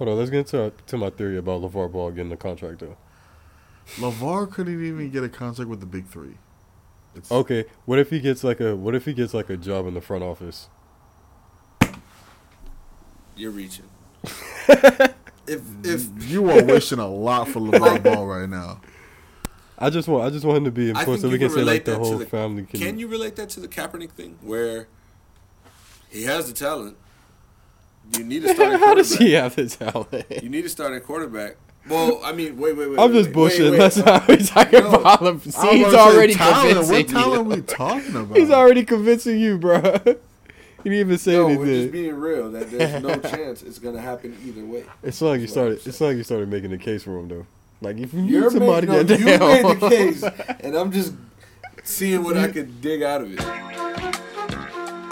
Hold on, let's get to, to my theory about LaVar Ball getting the contract, though. LaVar couldn't even get a contract with the big three. It's, Okay, what if he gets like a what if he gets like a job in the front office? You're reaching. if if You are wishing a lot for LaVar Ball right now. I just want I just want him to be I employed think so you we can can say relate like the that to whole the- family can. can you relate that to the Kaepernick thing, where he has the talent, you need a starting How does he have the talent? You need to start a starting quarterback. Well, I mean, wait, wait, wait. I'm wait, just wait, bullshitting. wait, That's wait. how he's talking No. about him. See, he's about to say already talent. convincing What talent you. we talking about? He's already convincing you, bro. He didn't even say No, we're just being real. That there's no chance it's gonna happen either way. It's not like you That's what started. It's not like you started making the case for him though. Like if you You're need somebody making, that no, you damn- made the case, and I'm just seeing what I could dig out of it.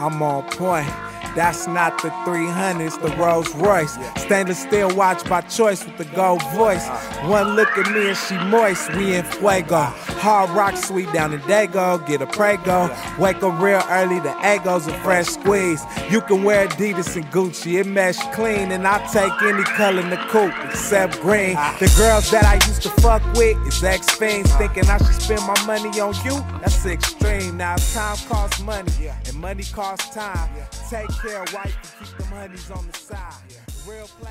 I'm on point. That's not the 300s, the Rolls Royce. Stainless steel watch by choice with the gold voice. Uh-huh. One look at me and she moist. We in fuego. Hard rock sweet down in Dago. Get a prego. Wake up real early. The egos a fresh squeeze. You can wear Adidas and Gucci. It mesh clean. And I take any color in the coupe except green. Ah. The girls that I used to fuck with is ex fiends. Uh-huh. Thinking I should spend my money on you. That's extreme. Now time costs money. And money costs time. Take care, wife, and keep them honeys on the side.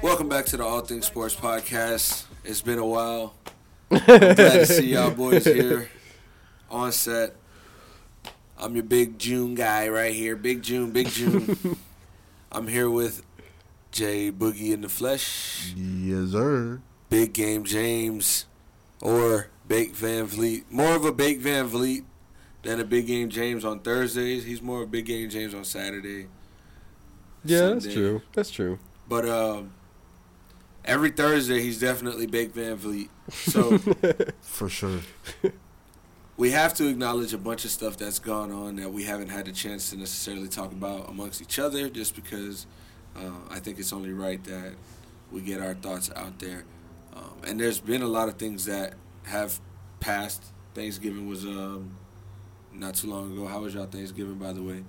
Welcome back to the All Things Sports Podcast. It's been a while. I'm glad to see y'all boys here on set. I'm your big June guy right here. Big June, Big June. I'm here with Jay Boogie in the flesh, Yes, sir. Big Game James, or Bake VanVleet. More of a Bake VanVleet than a Big Game James on Thursdays. He's more of a Big Game James on Saturday. Yeah, that's true. That's true. But um, every Thursday he's definitely Bake VanVleet. So For sure. we have to acknowledge a bunch of stuff that's gone on that we haven't had a chance to necessarily talk about amongst each other, just because uh, I think it's only right that we get our thoughts out there. Um, and there's been a lot of things that have passed. Thanksgiving was um, not too long ago. How was y'all Thanksgiving, by the way?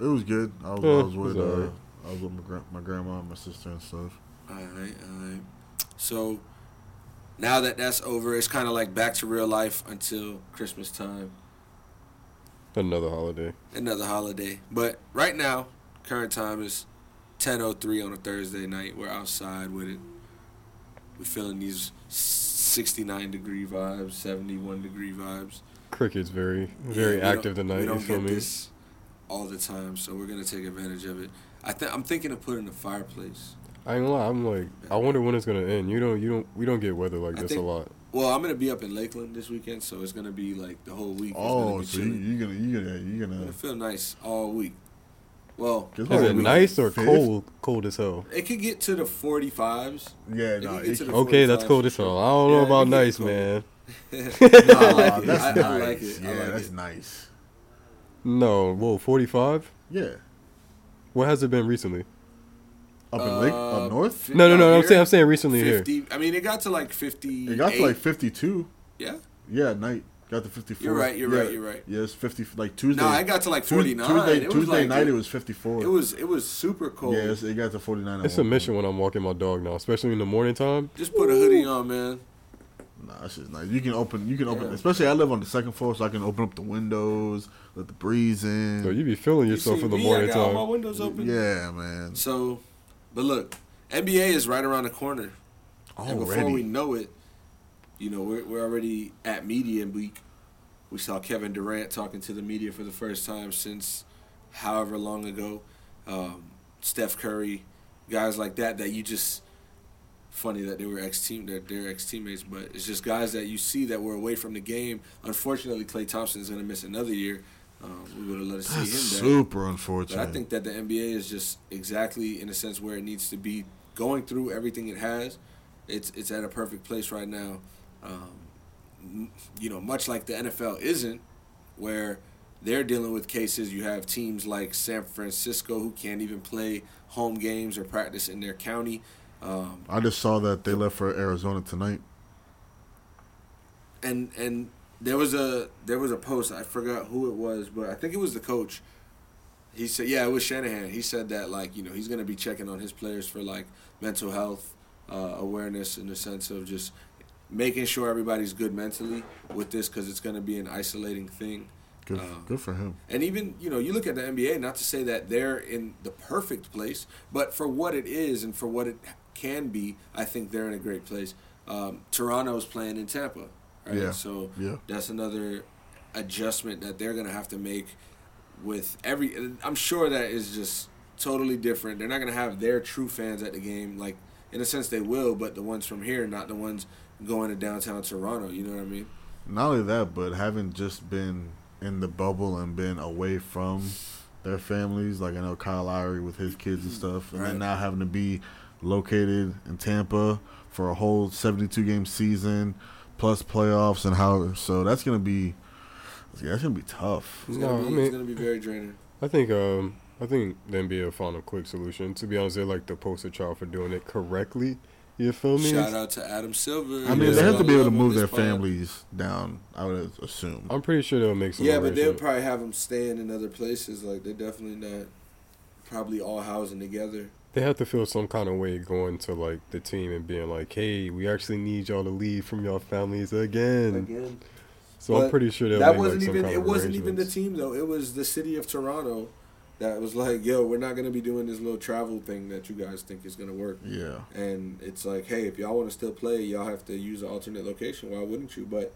It was good. I was, Yeah, I was it was with uh, alright. I was with my, gra- my grandma and my sister and stuff. All right, all right. So now that that's over, it's kind of like back to real life until Christmas time, Another holiday. another holiday. But right now, current time is 10:03 on a Thursday night. We're outside with it. We're feeling these 69 degree vibes, 71 degree vibes. Cricket's very very we don't- active tonight. We You don't feel get me? this all the time, so we're gonna take advantage of it. I think I'm thinking of putting a fireplace. I ain't gonna lie. I'm like, I wonder when it's gonna end. You don't, you don't, we don't get weather like I this a lot. Well, I'm gonna be up in Lakeland this weekend, so it's gonna be like the whole week. It's gonna Oh, so you, chilly. you gonna you gonna you It'll gonna feel nice all week. Well, Is it we- nice or fifth? cold? Cold as hell. it could get to the 45s. yeah It no can it, to the Okay, that's 45s cold for as hell. I don't know Yeah, it about nice, man. I nah, that's I, nice I like it. yeah I like that's it. nice No, whoa, 45. yeah What has it been recently? up in Lake Uh, up north fi- No, no, out no. I'm saying, I'm saying recently here. I mean, it got to like 50. it got to like 52 Yeah. yeah at night got to 54 You're right, you're yeah. right, you're right. yeah it's 50 like Tuesday No, I got to like Tu- 49. Tuesday it Tuesday like, night it was 54 It was it was super cold. yeah it got to 49 It's a mission point. when I'm walking my dog now, especially in the morning time. Just put a hoodie on, man. Nah, that's just nice. You can open, you can open, Yeah. especially I live on the second floor, so I can open up the windows, let the breeze in. So you be feeling You yourself see in the me, morning I got all my time. windows open. yeah, man. So, but look, NBA is right around the corner. And before we know it, you know, we're, we're already at media week. We saw Kevin Durant talking to the media for the first time since however long ago. Um, Steph Curry, guys like that, that you just, funny that they were ex team, that they're ex teammates, but it's just guys that you see that were away from the game. Unfortunately, Klay Thompson is going to miss another year. Um, we would have let us see him there. super unfortunate. But. I think that the NBA is just exactly in a sense where it needs to be going through everything it has. It's it's at a perfect place right now. Um, you know, much like the NFL isn't, where they're dealing with cases. You have teams like San Francisco who can't even play home games or practice in their county. Um, I just saw that they left for Arizona tonight. and and there was a there was a post I forgot who it was, but I think it was the coach. He said, yeah, it was Shanahan. He said that like you know he's gonna be checking on his players for like mental health uh, awareness in the sense of just making sure everybody's good mentally with this because it's gonna be an isolating thing. Good, Uh, good for him. And even you know you look at the NBA, not to say that they're in the perfect place, but for what it is and for what it can be, I think they're in a great place. Um, Toronto's playing in Tampa, right? Yeah. So Yeah. that's another adjustment that they're gonna have to make with every. I'm sure that is just totally different. They're not gonna have their true fans at the game, like in a sense they will, but the ones from here, not the ones going to downtown Toronto. You know what I mean? Not only that, but having just been in the bubble and been away from their families, like I know Kyle Lowry with his kids and stuff, and Right. then now having to be located in Tampa for a whole 72 game season plus playoffs and how so that's gonna be yeah, that's gonna be tough. It's No, gonna, I be, mean- it's gonna be very draining. I think um I think the NBA will find a quick solution. To be honest, they're like the poster child for doing it correctly. You feel me? Shout out to Adam Silver. I mean, Yeah. they have to be able to move their pod. families down. I would assume. I'm pretty sure they'll make some. Yeah, but they'll probably have them staying in other places. Like they're definitely not probably all housing together. They have to feel some kind of way going to like the team and being like, "Hey, we actually need y'all to leave from your families again." Again, So I'm pretty sure that make, wasn't like, even. It wasn't even the team though. It was the city of Toronto that was like, "Yo, we're not gonna be doing this little travel thing that you guys think is gonna work." Yeah. And it's like, hey, if y'all want to still play, y'all have to use an alternate location. Why wouldn't you? But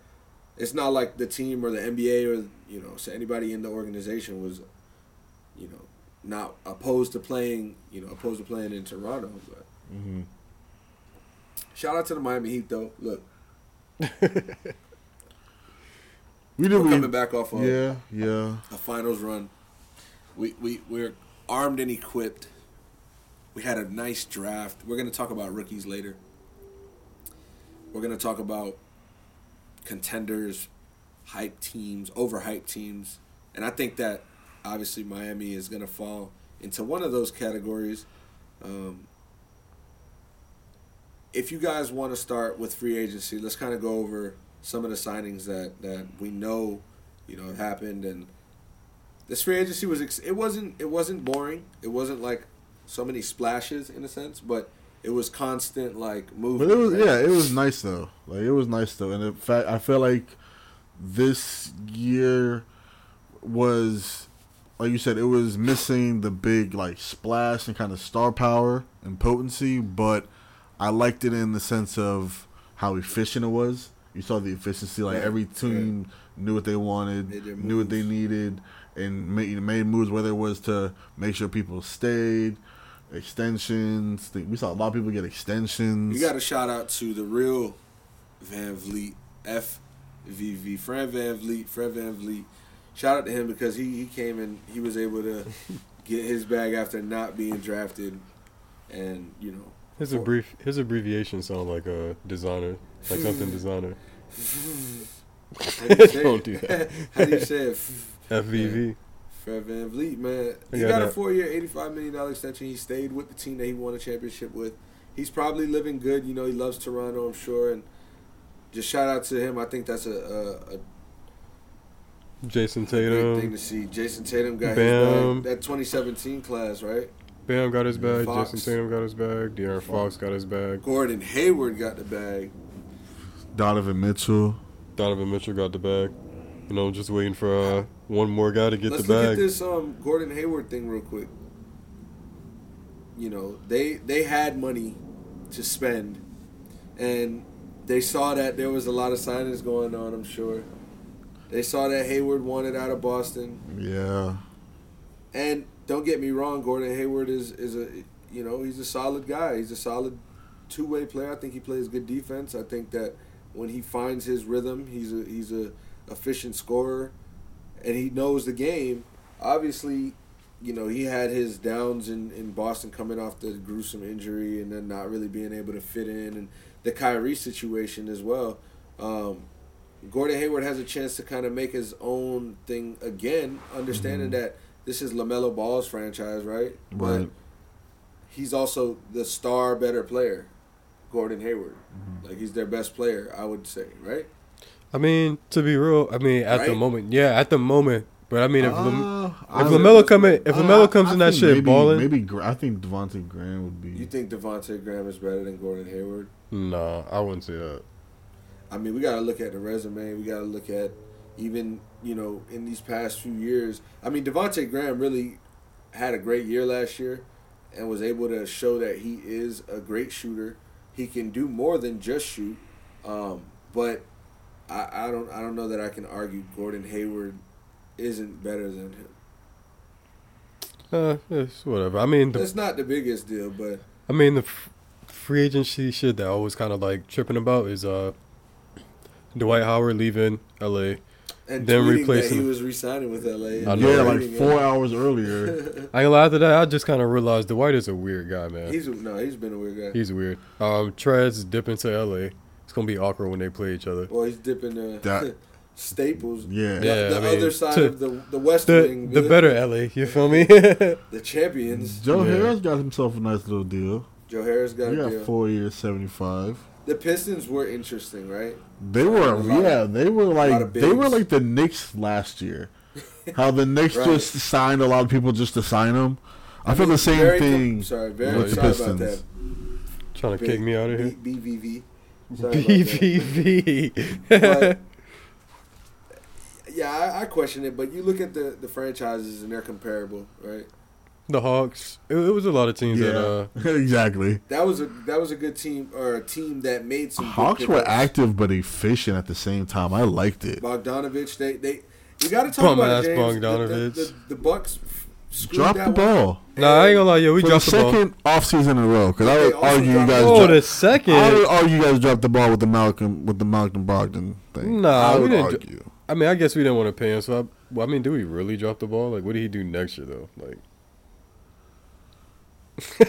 it's not like the team or the NBA or you know, so anybody in the organization was, you know, not opposed to playing. You know, opposed to playing in Toronto. But hmm shout out to the Miami Heat though. Look, We We, coming back off of yeah, yeah. a finals run. We we we're armed and equipped. We had a nice draft. We're gonna talk about rookies later. We're gonna talk about contenders, hype teams, overhyped teams, and I think that obviously Miami is gonna fall into one of those categories. Um, if you guys want to start with free agency, let's kind of go over some of the signings that that we know, you know, happened and this free agency was ex- it wasn't it wasn't boring. It wasn't like so many splashes in a sense, but it was constant like movement. But it was right? yeah, it was nice though. Like it was nice though, and in fact, I feel like this year was like you said, it was missing the big like splash and kind of star power and potency, but I liked it in the sense of how efficient it was. You saw the efficiency, like Right, every team knew what they wanted, knew what they needed, and made made moves. Whether it was to make sure people stayed, extensions. We saw a lot of people get extensions. You got to shout out to the real VanVleet, FVV, Fred VanVleet, Fred VanVleet. Shout out to him because he, he came and he was able to get his bag after not being drafted, and you know. His abbrev his abbreviation sound like a designer, like something designer. How do you say Don't do that. How do you say it? FVV. Fred VanVleet, man. He Yeah, got a four year, $85 million extension. He stayed with the team that he won a championship with. He's probably living good. You know, he loves Toronto, I'm sure. And just shout out to him. I think that's a, a, a Jayson Tatum. great thing to see. Jayson Tatum got Bam. his bag. That 2017 class, right? Bam got his bag. Fox. Jayson Tatum got his bag. De'Aaron Fox got his bag. Gordon Hayward got the bag. Donovan Mitchell. Donovan Mitchell got the bag. You know, just waiting for uh, one more guy to get Let's the look at this um, Gordon Hayward thing real quick. You know, they they had money to spend, and they saw that there was a lot of signings going on. I'm sure. They saw that Hayward wanted out of Boston, Yeah. and don't get me wrong, Gordon Hayward is is a you know he's a solid guy. He's a solid two way player. I think he plays good defense. I think that when he finds his rhythm, he's a he's a efficient scorer, and he knows the game. Obviously, you know he had his downs in in Boston coming off the gruesome injury, and then not really being able to fit in, and the Kyrie situation as well. Um, Gordon Hayward has a chance to kind of make his own thing again, understanding that this is Lamelo Ball's franchise, right? But Right. he's also the star, better player, Gordon Hayward. Mm-hmm. Like he's their best player, I would say, right? I mean, to be real, I mean, at the moment, yeah, at the moment, But I mean, if Lam- Uh, if Lamelo come in, if I- Lamelo comes I in that shit maybe, balling, maybe I think Devonte' Graham would be. You think Devonte' Graham is better than Gordon Hayward? No, I wouldn't say that. I mean, we got to look at the resume. We got to look at even you know in these past few years. I mean, Devonte' Graham really had a great year last year, and was able to show that he is a great shooter. He can do more than just shoot. Um, but I, I don't I don't know that I can argue Gordon Hayward isn't better than him. Uh, it's whatever. I mean, the, That's not the biggest deal, but I mean the f- free agency shit that I was kind of like tripping about is uh Dwight Howard leaving L.A. and Then replacing- that he was re-signing with LA. I know, yeah, like four hours earlier. I ain't gonna lie after that. I just kind of realized Dwight is a weird guy, man. He's no, he's been a weird guy. He's weird. Um, Trez dipping to L.A. It's gonna be awkward when they play each other. Well, he's dipping uh, That- Staples. Yeah. The, Yeah, the I mean, other side to- of the the West The Wing, the better L.A. You feel me? the champions. Joe Yeah. Harris got himself a nice little deal. Joe Harris got He a got deal. four years, seventy five. The Pistons were interesting, right? They were, yeah, of- they were like they were like the Knicks last year. How the Knicks Right. just signed a lot of people just to sign them. I, feel mean, the same very com- thing. sorry, very with the sorry about that. Pistons. Trying to kick me out of here. B- BVV. Sorry. BVV. But- yeah, I, I question it, but you look at the, the franchises and they're comparable, right? The Hawks. It, it was a lot of teams that uh Yeah, exactly. That was a that was a good team or a team that made some. good Hawks were active but efficient at the same time. I liked it. Bogdanovich, they they you got to talk Bum about ass it, James. The- Bogdanovich. The, the, the Bucks f- screwed Drop that the one. ball. Nah, I ain't gonna lie, yo, we For dropped the ball. second off season in a row, because I would also argue you guys. Oh, dropped- the second. I would argue you guys dropped the ball with the Malcolm with the Malcolm Brogdon thing. Nah, I we didn't do- argue. I mean, I guess we didn't want to pay him. So, I, well, I mean, do we really drop the ball? Like, what did he do next year though? Like, There go them Crickets.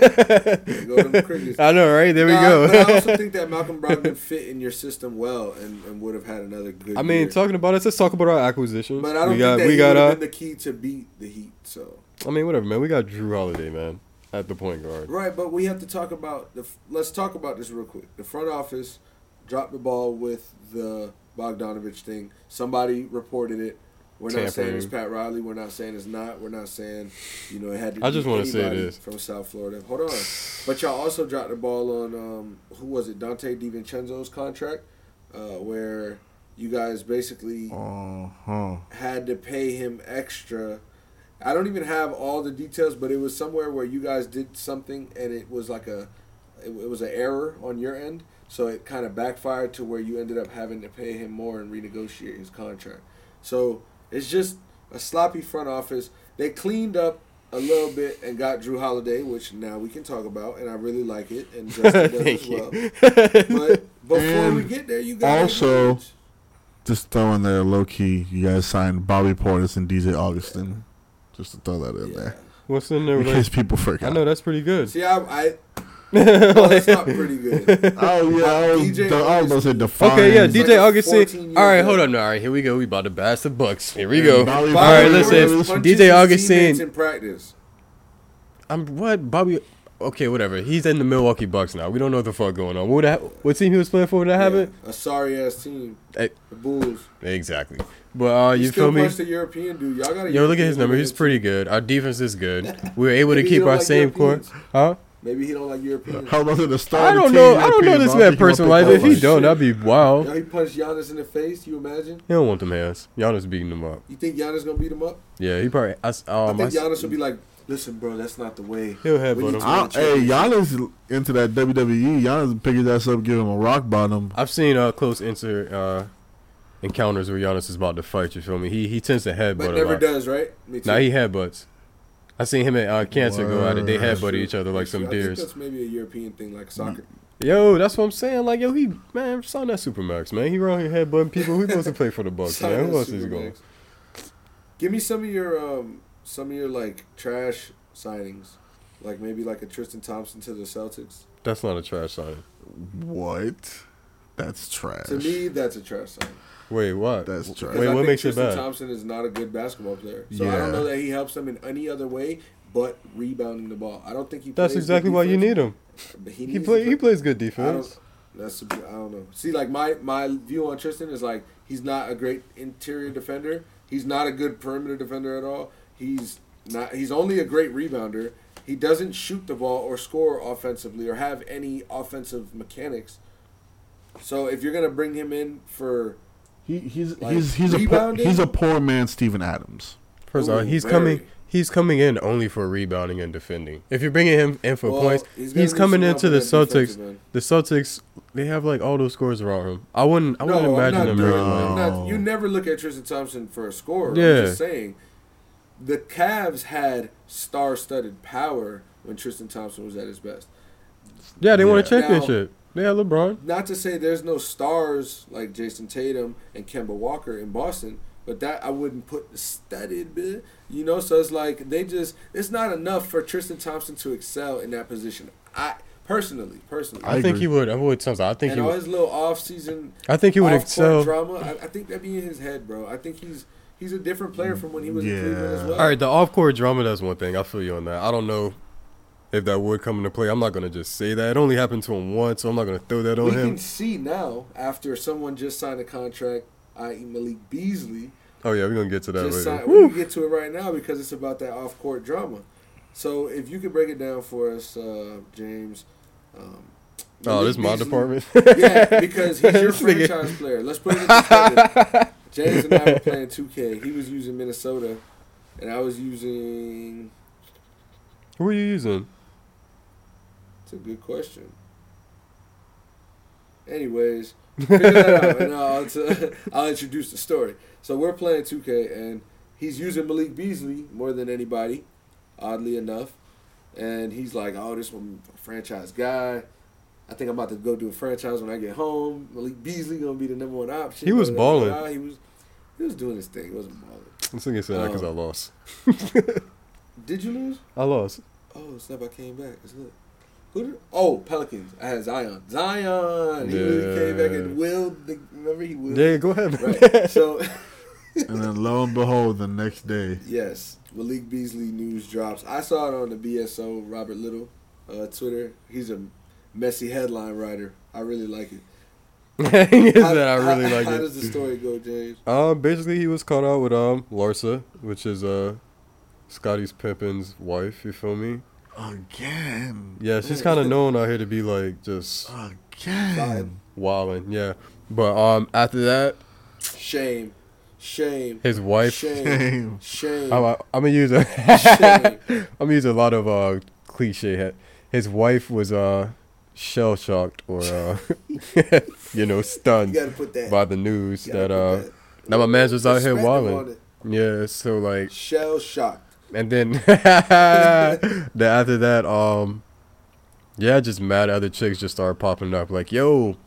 I know, right? There we Nah, go. but I also think that Malcolm Brogdon fit in your system well and, and would have had another good. I mean, year. talking about it, let's talk about our acquisition. But I don't we think got, that we got, uh, the key to beat the Heat. So I mean, whatever, man. We got Jrue Holiday, man, at the point guard. right, but we have to talk about the. Let's talk about this real quick. The front office dropped the ball with the Bogdanovich thing. Somebody reported it. We're not saying it's Pat Riley. We're not saying it's not. We're not saying you know it had to. I just be wanna say anybody from South Florida. Hold on, but y'all also dropped the ball on um, who was it? Donte DiVincenzo's contract, uh, where you guys basically Uh huh. had to pay him extra. I don't even have all the details, but it was somewhere where you guys did something and it was like a, it, it was an error on your end, so it kind of backfired to where you ended up having to pay him more and renegotiate his contract. So it's just a sloppy front office. They cleaned up a little bit and got Jrue Holiday, which now we can talk about, and I really like it, and Justin does as Thank well. But before And we get there, you got also- Just throw in there low key. You guys signed Bobby Portis and DJ Augustin. Just to throw that in yeah. there. What's in there? In Like, case people I forgot. know that's pretty good. See, I, I well, that's not pretty good. Oh yeah, I was, DJ the, I was about to. Okay, yeah, It's like DJ Augustin. All right, hold on. All right, here we go. We about to bash the Bucks. Here we And go. Bobby All right, listen. DJ Augustin. in practice. I'm what Bobby. Okay, whatever. He's in the Milwaukee Bucks now. We don't know what the fuck going on. What what team he was playing for when that happened? A sorry ass team. Hey. The Bulls. Exactly. But uh, You feel me? the European dude. Y'all got Yo, look at his number. He's pretty good. Our defense is good. We were able to keep our like same core. Huh? Maybe he don't like Europeans. How about the start? I don't know. I don't know this man personal life. If he don't, that'd be wild. Yo, he punched Giannis in the face. You imagine? He don't want them hands. Giannis beating them up. You think Giannis gonna beat him up? Yeah, he probably. I, um, think I s- Giannis will be like, "Listen, bro, that's not the way." he'll We headbutt need him. I, hey, Giannis into that WWE. Giannis pick his ass up, give him a rock bottom. I've seen uh, close inter uh, encounters where Giannis is about to fight. You feel me? He he tends to headbutt But a never lot. does, right? Me too. Nah, he headbutts. I seen him and uh, Kanter go at it. They Word. headbutt each other like That's some true. I think deers. that's maybe a European thing, like soccer. Yo, that's what I'm saying. Like, yo, he man, sign that Supermax, man. He around here headbutting people. Who supposed to play for the Bucks, man? Who that else is going? Give me some of your um, some of your like trash signings, like maybe like a Tristan Thompson to the Celtics. That's not a trash sign. What? That's trash. To me, that's a trash signing. Wait, what? That's W- trash. Wait, I what makes Tristan it bad? Thompson is not a good basketball player, so I don't know that he helps them in any other way but rebounding the ball. I don't think he. That's exactly good why you need him. but He, He needs play. He plays good I defense. don't. That's I don't know. See, like my my view on Tristan is like he's not a great interior defender. He's not a good perimeter defender at all. He's not. He's only a great rebounder. He doesn't shoot the ball or score offensively or have any offensive mechanics. So if you're gonna bring him in for He, he's Like, he's he's a poor, he's a poor man, Steven Adams. First of all, he's very. coming. He's coming in only for rebounding and defending. If you're bringing him in for Well, points, he's he's, coming into the help on that Celtics. defensive. The Celtics, they have like all those scores around him. I wouldn't. I wouldn't imagine I'm him not, bringing doing- like. I'm No. not- You never look at Tristan Thompson for a score. Yeah. I'm just saying. The Cavs had star-studded power when Tristan Thompson was at his best. Yeah, they won a Yeah. championship. They had LeBron. Not to say there's no stars like Jayson Tatum and Kemba Walker in Boston, but that I wouldn't put the studded bit. You know, so it's like they just it's not enough for Tristan Thompson to excel in that position. I personally, personally, I, I think agree. he would. I would. Sometimes I think and he. all Would, his little off-season I think he would off-court excel. drama. I, I think that'd be in his head, bro. I think he's he's a different player from when he was in Yeah. Cleveland as well. All right, the off-court drama. That's one thing. I feel you on that. I don't know if that would come into play. I'm not gonna just say that. It only happened to him once, so I'm not gonna throw that on we him. can see now after someone just signed a contract, i.e. Malik Beasley. Oh yeah, we're gonna get to that Just later. we can get to it right now because it's about that off-court drama. So if you could break it down for us, uh, James. Um, Oh, this is my department. Yeah, because he's your franchise player. Let's put it in perspective. James and I were playing 2K. He was using Minnesota, and I was using. Who are you using? It's a good question. Anyways, figure that out, and I'll, t- I'll introduce the story. So we're playing 2K, and he's using Malik Beasley more than anybody, oddly enough. And he's like, "Oh, this one franchise guy. I think I'm about to go do a franchise when I get home. Malik Beasley gonna be the number one option." He was balling. He was, he was doing his thing. He wasn't balling. This nigga said that because I Oh. lost. Did you lose? I lost. Oh, snap! I came back. It's lit. Who did? Oh, Pelicans. I had Zion. Zion. He really came back and willed. The, remember he willed. Yeah, go ahead. man. Right. So, And then lo and behold, the next day, yes, Malik Beasley news drops. I saw it on the BSO Robert Little uh, Twitter. He's a messy headline writer. I really like it. he said How- I really how, like How it. How does the story go, James? Um, basically, he was caught out with um Larsa, which is uh Scotty's Pimpin's wife. You feel me? Again, Yeah, she's kind of known out here to be like just again. wilding. Yeah, but um after that, Shame, shame, his wife. shame, shame. I'm, I'm gonna use a. Shame. I'm gonna use a lot of uh cliche. His wife was uh shell shocked or uh you know stunned gotta put that. by the news that uh that now my man's was out here perspective wilding. Yeah, so like Shell shocked. And then then after that, um, yeah, just mad other chicks just started popping up. Like, yo,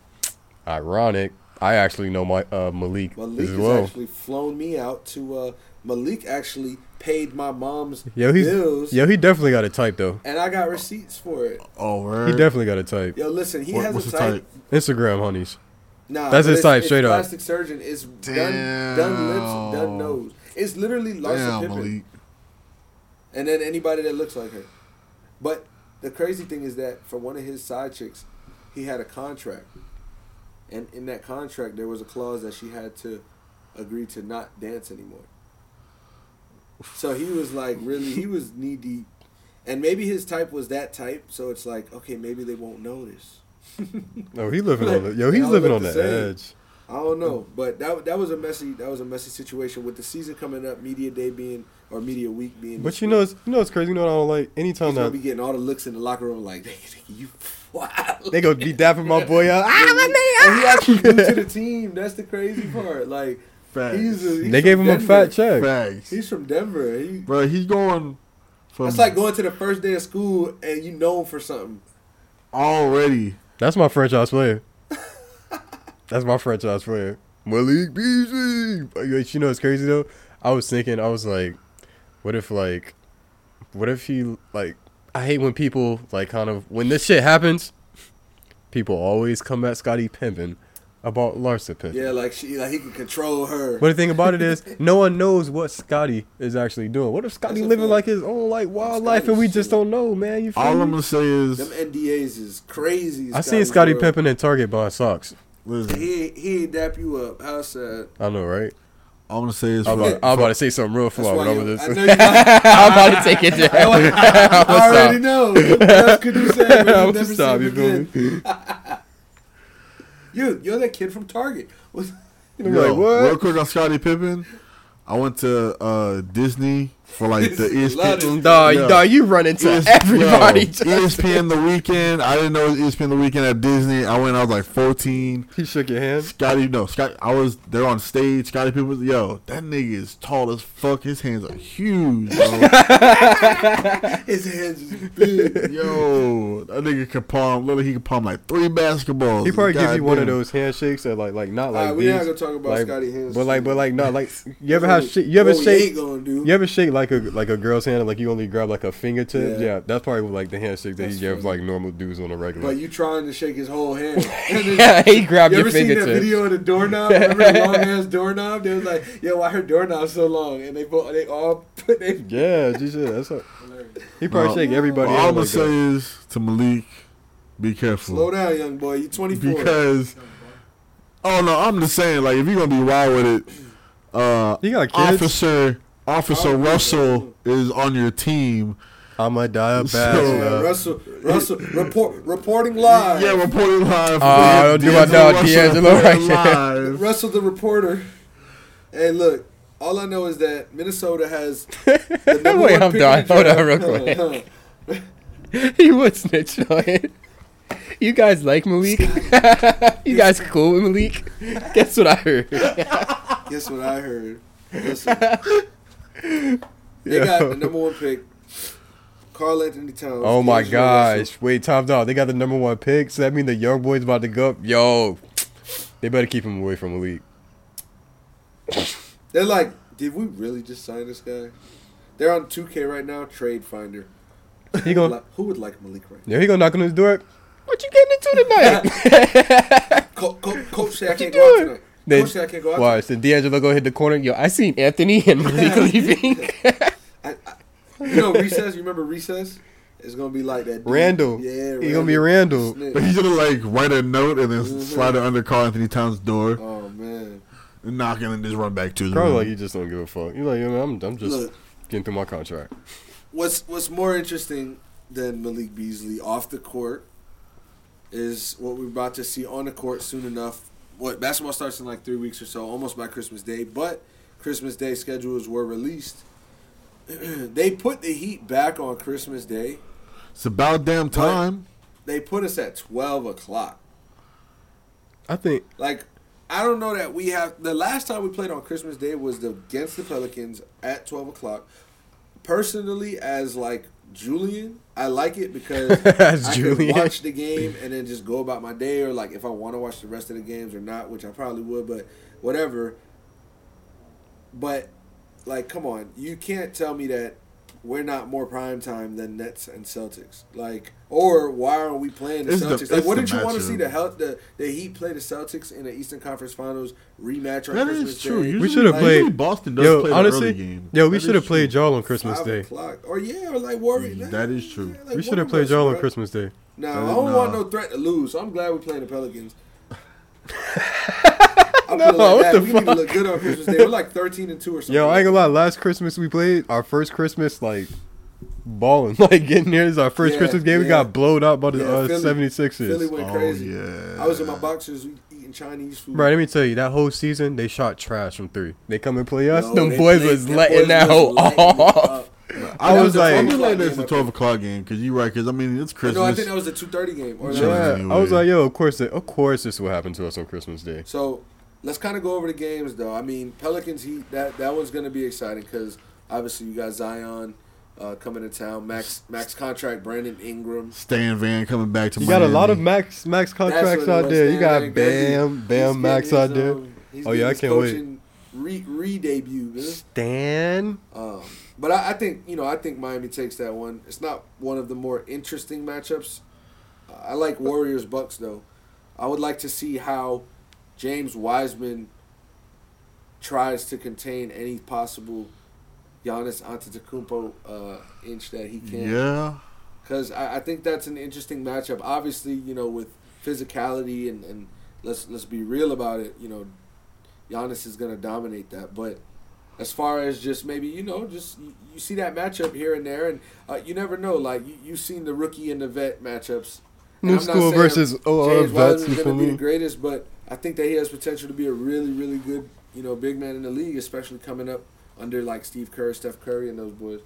ironic. I actually know my uh, Malik, Malik as has well. actually flown me out to. Uh, Malik actually paid my mom's Yo, he's bills, yo, he definitely got a type though. and I got receipts for it. Oh, word. He definitely got a type. Yo, listen, he What- has a type. type? Instagram honeys. Nah, That's his it's- type, it's straight up. Plastic surgeon is done, done lips, done nose. It's literally Larsa Damn, Pippen, Malik. And then anybody that looks like her. But the crazy thing is that for one of his side chicks, he had a contract, and in that contract there was a clause that she had to agree to not dance anymore. So he was like really, he was knee deep, and maybe his type was that type. So it's like, okay, maybe they won't notice. no, he living on the yo, he's living on the edge. I don't know, but that that was a messy that was a messy situation with the season coming up, media day being or media week being. But you know, it's you know, it's crazy. You know, what I don't like anytime he's gonna that be getting all the looks in the locker room like you. Wow. they gonna be dapping my boy up. Ah, my And he actually grew to the team. That's the crazy part. Like Facts. he's, a, he's They gave from him a fat check. Facts. He's from Denver. He, Bro, he's going from that's like going to the first day of school and you know him for something. already. That's my franchise player. That's my franchise player. Malik Beasley. But You know, it's crazy though. I was thinking, I was like, what if like, what if he like? I hate when people like kind of when this shit happens. People always come at Scotty Pimpin about Larsa Pimpin. Yeah, like she like he can control her. But the thing about it is, no one knows what Scotty is actually doing. What if Scotty living fact. like his own like wild life and we just don't know, man? You feel All me? I'm gonna say is, Them NDAs is crazy. I seen Scottie Pippen. Pimpin in Target buying socks. listen, He he dap you up. How sad. I know, right? I'm gonna say is I'm about, I'm about to say something real That's flawed why over this. I know you got, I'm about to take it there. I'm I gonna already know. What else could you say? I'm you gonna never stop. say You it feel me? You, you're that kid from Target. What's- I'm Yo, like, what? Real quick on Scottie Pippen. I went to uh, Disney for like the Love ESPN. it. Dog, Yo. dog, you run into ES- everybody. yo, ESPN the weekend. I didn't know it was ESPN the weekend at Disney. I went. I was like 14. He shook your hand. Scotty, no, Scott. I was there on stage. Scotty people, was yo. That nigga is tall as fuck. His hands are huge, bro. His hands is big. yo, that nigga can palm. Literally, he can palm like three basketballs. He probably gives you one of those handshakes that like like not like right, we're not gonna talk about like, Scotty hands. but like but like not like you ever have What shake you ever shake ain't gonna do. you ever shake like a like a girl's hand like you only grab like a fingertip Yeah. yeah, that's probably like the handshake that That's he gives like normal dudes on a regular But you trying to shake his whole hand. Yeah he grabbed you your ever seen that video of the doorknob? Remember the long ass doorknob? They was like, "Yo, why her doorknob so long?" And they both, they all put they. yeah G shit that's what he probably No. shake everybody All I'm hand gonna like say that. is to Malik, be careful. Slow down, young boy. You're 24. because oh no, I'm just saying like if you're gonna be wild with it, uh, you got kids Officer Officer Oh, Russell is on your team. I'ma die a So- Yeah, bachelor Russell, Russell, report, reporting live. Yeah, reporting live. Uh, don't do my dog D'Angelo right there. Russell, the reporter. Hey, look. All I know is that Minnesota has. The number Wait, one I'm pick done. Hold on real quick. he would snitch on it. You guys like Malik? you guys cool with Malik? Guess what I heard? Guess what I heard? Listen, they got the number one pick, Karl-Anthony Towns. Oh my Russell. gosh! Wait, top dog. They got the number one pick. So that mean the young boys about to go up. Yo, they better keep him away from Malik. They're like, did we really just sign this guy? They're on 2K right now, Trade Finder. He gonna Like, who would like Malik right yeah, he gonna knock on his door. What you getting into tonight? Co- co- coach said I can't go out tonight. Then Coach said I can't go out watch. Then D'Angelo go hit the corner. Yo, I seen Anthony and Malik leaving. tonight. I, I, you know Recess? You remember Recess? It's gonna be like that. dude. Randall. Yeah, He gonna be Randall. Snitch. But he's gonna like write a note and then Mhm. slide it under Karl-Anthony Towns' door, Oh man. and knock it and just run back to his Probably like you just don't give a fuck. You like, yo, man, I'm, I'm just Look, getting through my contract. what's what's more interesting than Malik Beasley off the court is what we're about to see on the court soon enough. What basketball starts in like three weeks or so, almost by Christmas Day. But Christmas Day schedules were released. they put the Heat back on Christmas Day. It's about damn time. They put us at twelve o'clock. I think Like, I don't know that we have. The last time we played on Christmas Day was the, against the Pelicans at twelve o'clock. Personally, as like Julian, I like it because I Julian. can watch the game and then just go about my day, or like if I want to watch the rest of the games or not, which I probably would, but whatever. But like, come on, you can't tell me that we're not more prime time than Nets and Celtics. Like, or why aren't we playing the It's the- Celtics? like, it's wouldn't you want to see the help the the Heat play the Celtics in the Eastern Conference Finals rematch on That Christmas is true. Day? Usually, should've like, played- Boston does Yo, play the honestly, early game. yo, we should have played y'all on Christmas Five Day. o'clock. Or yeah, or like Warriors. Mm, that is true. Like We should have played y'all on. Christmas Day. No, I don't nah. want no threat to lose. So I'm glad we're playing the Pelicans. I No, like what that. the we need to look good on Christmas Day. We're like 13 and two or something. Yo, I ain't gonna lie. Last Christmas we played our first Christmas like balling, like getting here. This our first Yeah, Christmas game. We got blowed out by the Yeah, uh, Philly- 76ers. Philly went Oh crazy. yeah. I was in my boxers eating Chinese food. Bro, let me tell you, that whole season they shot trash from three. They come and play us. No, them they boys played- was them letting boys that was hoe off. up. I That was like- I'm 12 glad o'clock it's game, the 12 o'clock game because you're right. Because I mean, it's Christmas. No, I think that was the 2:30 game. Or Yeah. Yeah, anyway. I was like, yo, of course, it, of course, this will happen to us on Christmas Day. So let's kind of go over the games, though. I mean, Pelicans Heat. That that one's gonna be exciting because obviously you got Zion uh, coming to town. Max max contract. Brandon Ingram. Stan Van coming back to You got a lot of max max contracts out was, there. You got Van Gundy. Bam, Bam, Max his, out there. um, Oh, yeah, I can't wait. Re re debut, man. Stan. Um, but I, I think you know I think Miami takes that one. It's not one of the more interesting matchups. Uh, I like Warriors Bucks though. I would like to see how James Wiseman tries to contain any possible Giannis Antetokounmpo uh, inch that he can. Yeah. Because I, I think that's an interesting matchup. Obviously, you know, with physicality and, and let's let's be real about it. You know, Giannis is gonna dominate that. But as far as just maybe you know, just you, you see that matchup here and there, and uh, you never know. Like you, you've seen the rookie and the vet matchups. And New school versus OR James vets. Wiseman's going to be the greatest, but I think that he has potential to be a really, really good, you know, big man in the league, especially coming up under like Steve Kerr, Steph Curry, and those boys.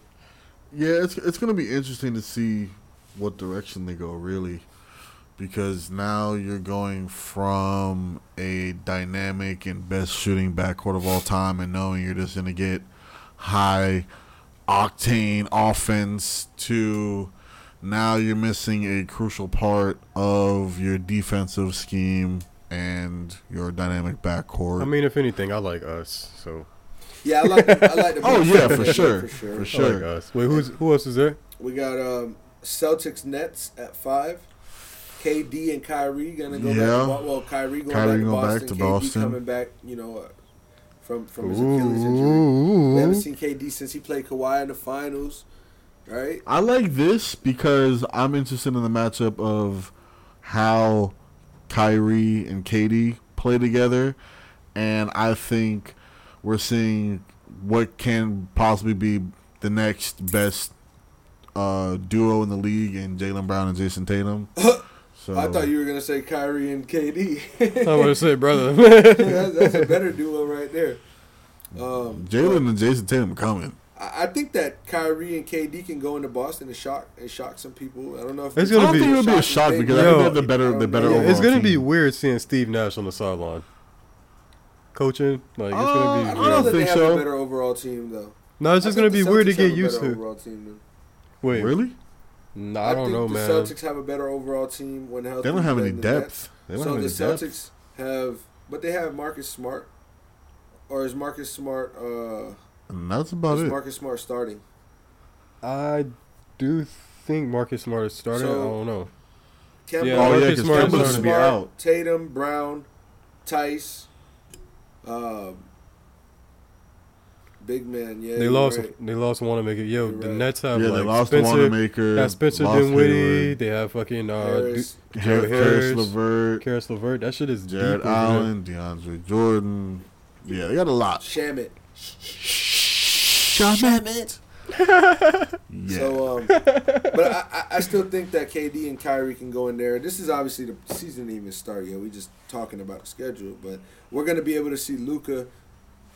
Yeah, it's it's gonna be interesting to see what direction they go really, because now you're going from a dynamic and best shooting backcourt of all time, and knowing you're just gonna get high octane offense to now you're missing a crucial part of your defensive scheme and your dynamic backcourt. I mean, if anything, I like us. So Yeah, I like. The, I like the. oh yeah, for sure, for sure. for sure. like us. Wait, who's who else is there? We got um, Celtics Nets at five. KD and Kyrie gonna go back. Yeah. To, well, Kyrie going Kyrie back to going Boston. back to KD Boston. coming back. You know, uh, from from his Achilles injury. We haven't seen KD since he played Kawhi in the finals, right? I like this because I'm interested in the matchup of how Kyrie and KD play together, and I think we're seeing what can possibly be the next best uh, duo in the league in Jaylen Brown and Jayson Tatum. So I thought you were gonna say Kyrie and KD. I want to say, brother. that's, that's a better duo right there. Um, Jaylen and Jayson Tatum coming. I I think that Kyrie and KD can go into Boston and shock and shock some people. I don't know if It's gonna don't be- think it would be a shock big. because I think they have the better, I the better know. overall it's gonna be weird seeing Steve Nash on the sideline, coaching. Like it's Uh, gonna I be don't I know don't that they think have so. a better overall team though. No, it's just gonna be weird to get have used better to. Overall team than- Wait, Really? Nah, I don't think know, the man. Celtics have a better overall team when healthy. They don't have any than the depth. They don't So have the any depth. So the Celtics have, but they have Marcus Smart, or is Marcus Smart? Uh, And that's about is it. Marcus Smart starting? I do think Marcus Smart is starting. So- I don't know. Kemba, Yeah, oh yeah, Marcus because Smart is Kemba's starting. gonna be Smart, out. Tatum, Brown, Theis, um, big man. Yeah, They lost. right. They lost one to make it. Yo, You're the right. Nets have Yeah, like they lost Spencer. the Wanamaker. Got Spencer Dinwiddie. They have fucking uh, Harris, Du- Jared Joe Harris, Harris, Levert, Caris LeVert. That shit is Jarrett deep over there. Allen, DeAndre Jordan. Yeah, they got a lot. Shamet. Shamet. yeah. So, um, but I, I- I still think that KD and Kyrie can go in there. This is obviously the season didn't even start yet. We just talking about the schedule, but we're gonna be able to see Luka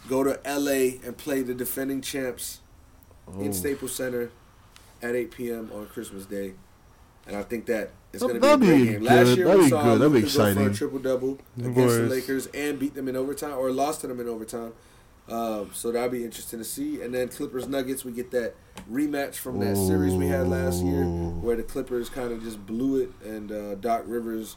go to LA and play the defending champs in Oh. Staples Center at 8 p.m. on Christmas Day, and I think that it's gonna be a That'd great be game. Last good. year That'd we be saw good. That'd be Luka go for exciting. a triple double against the. Lakers and beat them in overtime or lost to them in overtime. Um, so that'll be interesting to see. And then Clippers Nuggets, we get that rematch from that series we had last year, where the Clippers kind of just blew it, and uh, Doc Rivers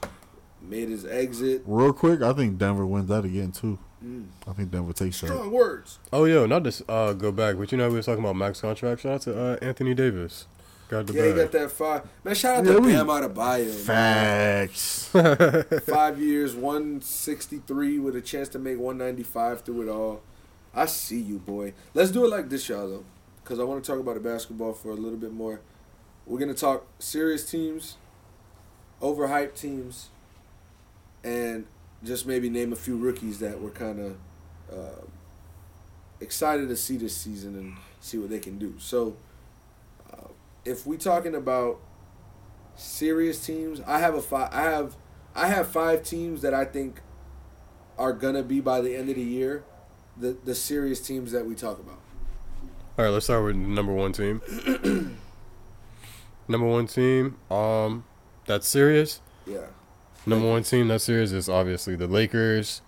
made his exit. Real quick, I think Denver wins that again too. Mm. I think Denver takes that. Strong words. Oh, yo, not to uh, go back, but you know we were talking about max contract. Shout out to uh, Anthony Davis. Got the Yeah, he got that five. Man, shout out Yeah, to we- Bam Adebayo. man. Facts. Five years, one sixty three with a chance to make one ninety five through it all. I see you, boy. Let's do it like this, y'all, though, because I want to talk about the basketball for a little bit more. We're gonna talk serious teams, overhyped teams, and just maybe name a few rookies that we're kind of uh, excited to see this season and see what they can do. So, uh, if we're talking about serious teams, I have a five. I have I have five teams that I think are gonna be by the end of the year, the the serious teams that we talk about. All right, let's start with number one team. number one team, um, that's serious. Yeah, Number one team that's serious is obviously the Lakers.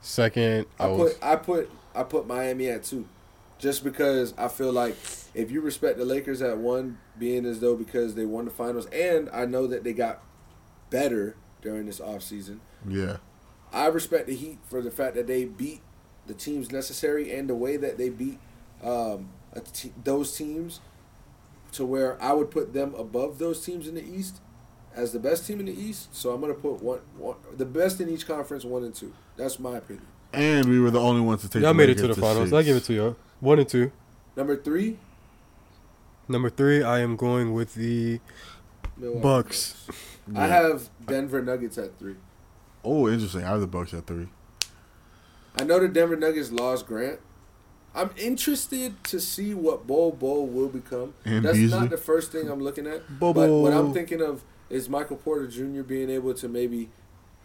Second, I, I was put I put I put Miami at two, just because I feel like if you respect the Lakers at one, being as though because they won the finals, and I know that they got better during this offseason. Yeah. I respect the Heat for the fact that they beat the teams necessary and the way that they beat um, a those teams to where I would put them above those teams in the East as the best team in the East. So I'm gonna put one, one the best in each conference, one and two. That's my opinion. And we were the only ones to take. y'all the made it to Lakers the finals. six. I give it to y'all. One and two. Number three, Number three, I am going with the Milwaukee Bucks. I have Denver Nuggets at three. Oh, interesting. I have the Bucks at three. I know the Denver Nuggets lost Grant. I'm interested to see what Bol Bol will become. And That's Beasley. not the first thing I'm looking at. Bol But what I'm thinking of is Michael Porter Jr. being able to maybe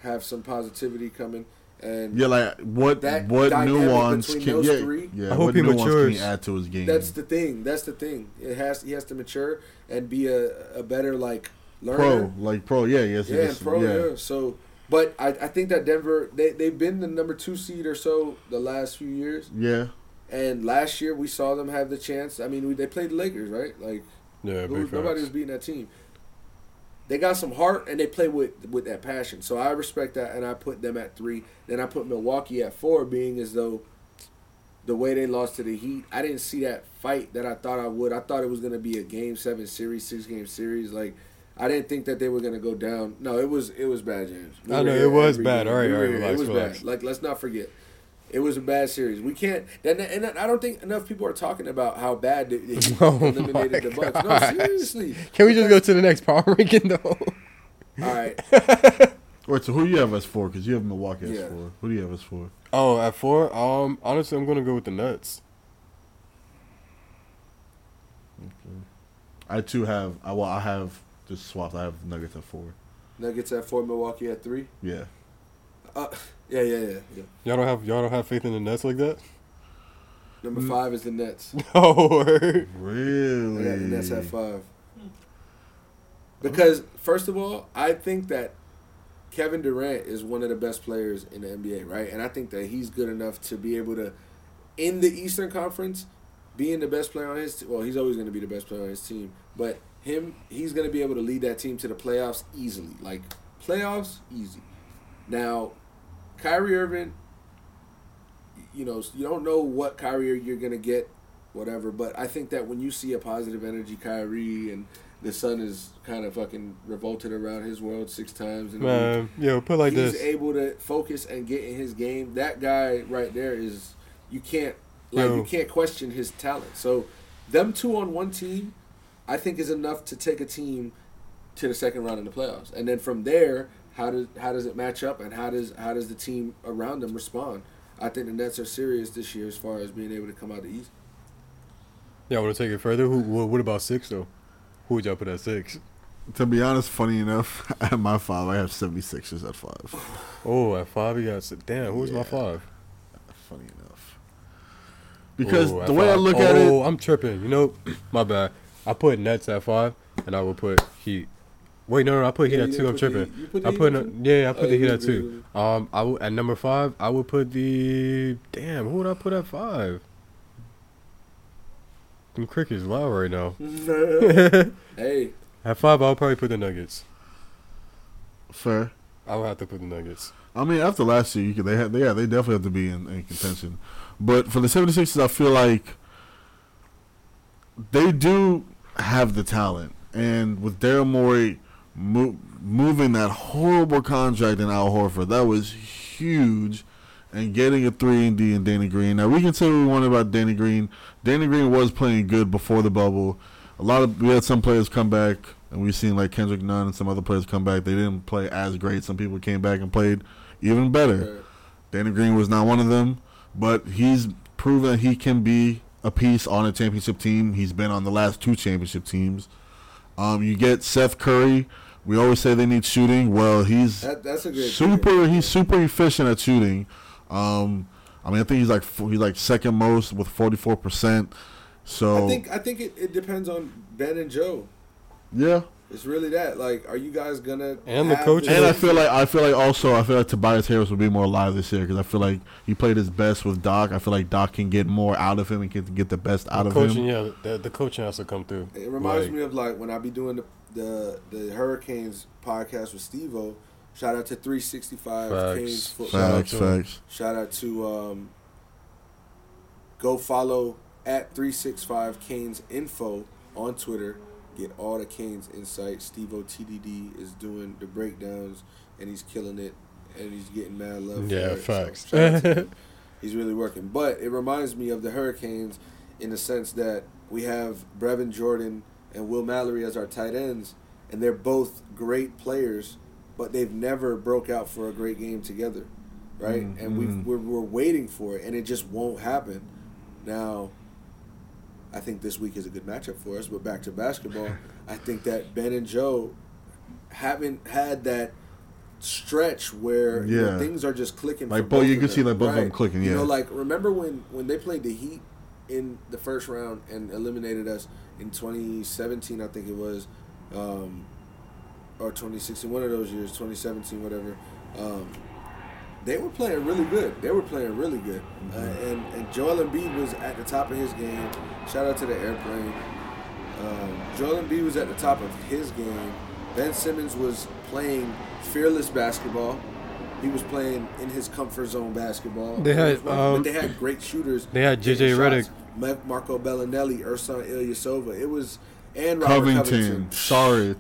have some positivity coming and Yeah, like what That what dynamic nuance between can those yeah, three? yeah I hope what he nuance can he matures. add to his game? That's the thing. That's the thing. It has he has to mature and be a, a better like learner. pro, like pro, yeah, yes, Yeah, yes, and pro. Yeah. So, but I, I think that Denver they they've been the number two seed or so the last few years. yeah. And last year we saw them have the chance. I mean, we, they played the Lakers, right? Like Yeah, who- big nobody was beating that team. They got some heart and they play with with that passion. So I respect that, and I put them at three. Then I put Milwaukee at four, being as though the way they lost to the Heat, I didn't see that fight that I thought I would. I thought it was going to be a game seven series, six game series. Like I didn't think that they were going to go down. No, it was it was bad, James. We I know, it was bad. game. All right, We all were right, here. relax, It was relax. bad. Like let's not forget. It was a bad series. We can't, and, and I don't think enough people are talking about how bad they, they Oh eliminated the my Bucks. No, seriously. Can we just go to the next power ranking though? All right. Wait, so who do you have as four? Because you have Milwaukee as Yeah. four. Who do you have as four? Oh, at four. Um, honestly, I'm gonna go with the Nets. I too have. I well, I have just swapped. I have Nuggets at four. Nuggets at four, Milwaukee at three. Yeah. Uh, yeah, yeah, yeah, yeah. Y'all don't have y'all don't have faith in the Nets like that. Number Mm. five is the Nets. No word. I Really? got the Nets at five. Because first of all, I think that Kevin Durant is one of the best players in the NBA, right? And I think that he's good enough to be able to, in the Eastern Conference, being the best player on his. Well, he's always going to be the best player on his team, but him, he's going to be able to lead that team to the playoffs easily. Like playoffs, easy. Now, Kyrie Irving, you know, you don't know what Kyrie you're going to get, whatever. But I think that when you see a positive energy Kyrie and the sun is kind of fucking revolted around his world six times, in a week, Man, yo, put like he's this. able to focus and get in his game. That guy right there is you can't like Yo. you can't question his talent. So them two on one team, I think is enough to take a team to the second round in the playoffs. And then from there, how does how does it match up and how does how does the team around them respond? I think the Nets are serious this year as far as being able to come out the East. Yeah, I want to take it further? Who? What, what about six though? Who would y'all put at six? To be honest, funny enough, at my five, I have 76ers at five. Oh, at five, you got si- damn. Who's my five? Funny enough. Because Oh, at the way I five. look at Oh, it, I'm tripping. You know, my bad. I put Nets at five, and I will put Heat. Wait, no, no, I put Heat at two. I'm tripping. Put I Heat put at no- yeah, I Oh, put the Heat at two. Um, I will, at number five, I would put the damn. Who would I put at five? Them crickets loud right now. hey, at five, I'll probably put the Nuggets. fair. I would have to put the Nuggets. I mean, after last year, you could, they had, they, yeah, they definitely have to be in, in contention. But for the 76ers, I feel like they do have the talent. And with Daryl Morey mo- moving that horrible contract in Al Horford, that was huge. And getting a 3 and D in Danny Green. Now, we can say what we want about Danny Green. Danny Green was playing good before the bubble. A lot of, we had some players come back. And we've seen like Kendrick Nunn and some other players come back. They didn't play as great. Some people came back and played even better. Danny Green was not one of them, but he's proven he can be a piece on a championship team. He's been on the last two championship teams. Um, you get Seth Curry. We always say they need shooting. Well, he's that, that's a good super. He's super efficient at shooting. Um, I mean, I think he's like he's like second most with forty four percent. So I think I think it, it depends on Ben and Joe. yeah, It's really that. Like, are you guys gonna And the have coaches. And I feel like I feel like also I feel like Tobias Harris will be more alive this year because I feel like he played his best with Doc. I feel like Doc can get more out of him and can get the best out the of coaching, him. yeah, the, the coaching has to come through. It reminds Like, me of like when I be doing the the, the Hurricanes podcast with Steve-O. Shout out to 365 Facts. Canes football. Shout out Facts, to facts. Shout out to um, go follow at 365 Canes info on Twitter. Get all the Canes insight. Steve TDD is doing the breakdowns and he's killing it and he's getting mad love. Yeah. So facts. shout out to him. he's really working. But it reminds me of the Hurricanes in the sense that we have Brevin Jordan and Will Mallory as our tight ends, and they're both great players, but they've never broke out for a great game together. right? Mm, and we we're, we're waiting for it, and it just won't happen. Now, I think this week is a good matchup for us. But back to basketball, I think that Ben and Joe haven't had that stretch where you know, things are just clicking. Like, both- you can see, like, both of them clicking, Yeah, You know, like remember when when they played the Heat in the first round and eliminated us in 2017, I think it was, um, or 2016, one of those years, 2017, whatever. Um, they were playing really good. They were playing really good, uh, and and Joel Embiid was at the top of his game. Shout out to the airplane. Um, Joel Embiid was at the top of his game. Ben Simmons was playing fearless basketball. He was playing in his comfort zone basketball. They had, but um, they had great shooters. they had JJ Redick, Marco Belinelli, Ersan Ilyasova. It was and Robert Covington, Covington. sorry.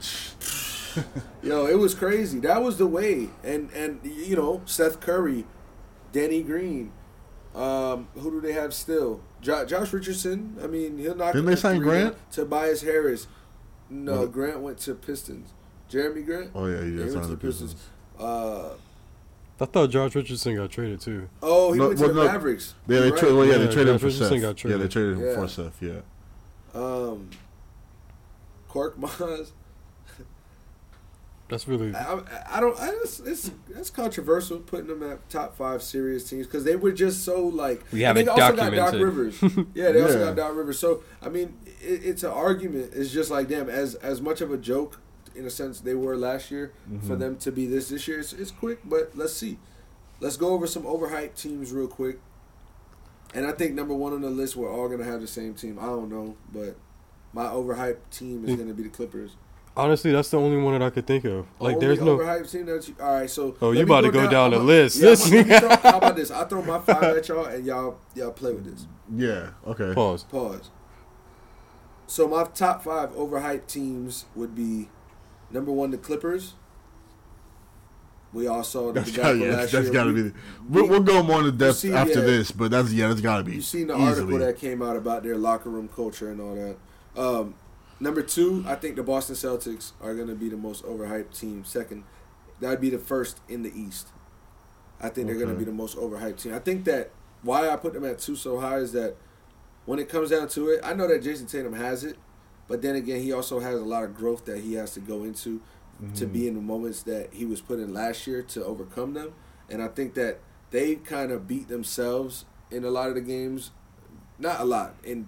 Yo, it was crazy. That was the way. And and you know, Seth Curry, Danny Green. Um, who do they have still? Jo- Josh Richardson. I mean, he'll knock. Didn't a they sign Grant? Tobias Harris. No, What? Grant went to Pistons. Jerami Grant. Oh yeah, he Yeah, he went to the the Pistons. Pistons. Uh, I thought Josh Richardson got traded too. oh, he No, went to well, the no. Mavericks. Yeah, they You're traded. Well, yeah, they Yeah, traded him for Richardson Seth. got Yeah, they traded him Yeah. for Seth. Yeah. Um, Korkmaz. That's really I, I, I don't. I just, it's it's controversial putting them at top five serious teams because they were just so like. We and have they it also got Doc documented. Rivers. Yeah, they also got Doc Rivers. So I mean, it, it's an argument. It's just like damn, as as much of a joke in a sense they were last year for Mhm. them to be this this year. It's, it's quick, but let's see. Let's go over some overhyped teams real quick. And I think number one on the list, we're all gonna have the same team. I don't know, but my overhyped team is Mm. gonna be the Clippers. Honestly that's the only one that I could think of. Like Only there's no overhyped team that you, all right. So Oh, you me about to go down the list. Yeah, This- I'ma- let me throw- how about this? I throw my five at y'all, and y'all y'all play with this. Yeah. Okay. pause. Pause. So my top five overhyped teams would be number one, the Clippers. We all saw the That's debacle got yeah, last that's year. got to be. The, we'll, we'll go more into depth see, after yeah. this, but that's yeah, that's got to be. You've seen the easily. article that came out about their locker room culture and all that. Um, number two, I think the Boston Celtics are going to be the most overhyped team. Second, that would be the first in the East. I think they're going to be the most overhyped team. I think that why I put them at two so high is that when it comes down to it, I know that Jayson Tatum has it, but then again, he also has a lot of growth that he has to go into to Mm-hmm. be in the moments that he was put in last year to overcome them. And I think that they kind of beat themselves in a lot of the games. Not a lot. In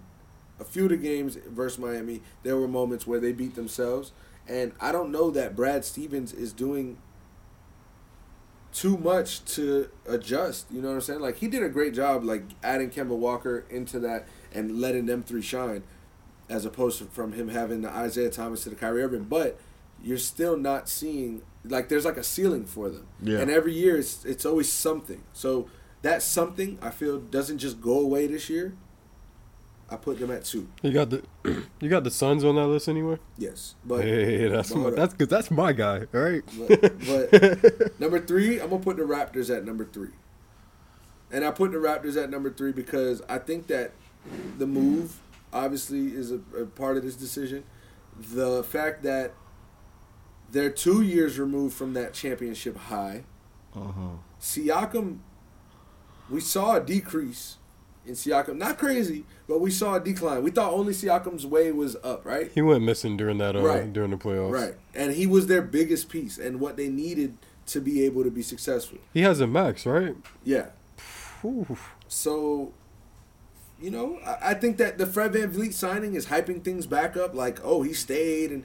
a few of the games versus Miami, there were moments where they beat themselves. And I don't know that Brad Stevens is doing too much to adjust. You know what I'm saying? Like he did a great job, like adding Kemba Walker into that and letting them three shine, as opposed to from him having the Isaiah Thomas to the Kyrie Irving. But you're still not seeing like there's like a ceiling for them. Yeah. And every year it's it's always something. So that something I feel doesn't just go away this year. I put them at two. You got the you got the Suns on that list anywhere? Yes, but hey, that's but my, that's cause that's my guy. All right. But, but number three, I'm gonna put the Raptors at number three, and I put the Raptors at number three because I think that the move obviously is a, a part of this decision. The fact that they're two years removed from that championship high. Uh-huh. Siakam, we saw a decrease in Siakam. Not crazy, but we saw a decline. We thought only Siakam's way was up, right? he went missing during that uh, Right. during the playoffs. Right. And he was their biggest piece and what they needed to be able to be successful. He has a max, right? Yeah. Whew. So, you know, I, I think that the Fred VanVleet signing is hyping things back up like, oh, he stayed. And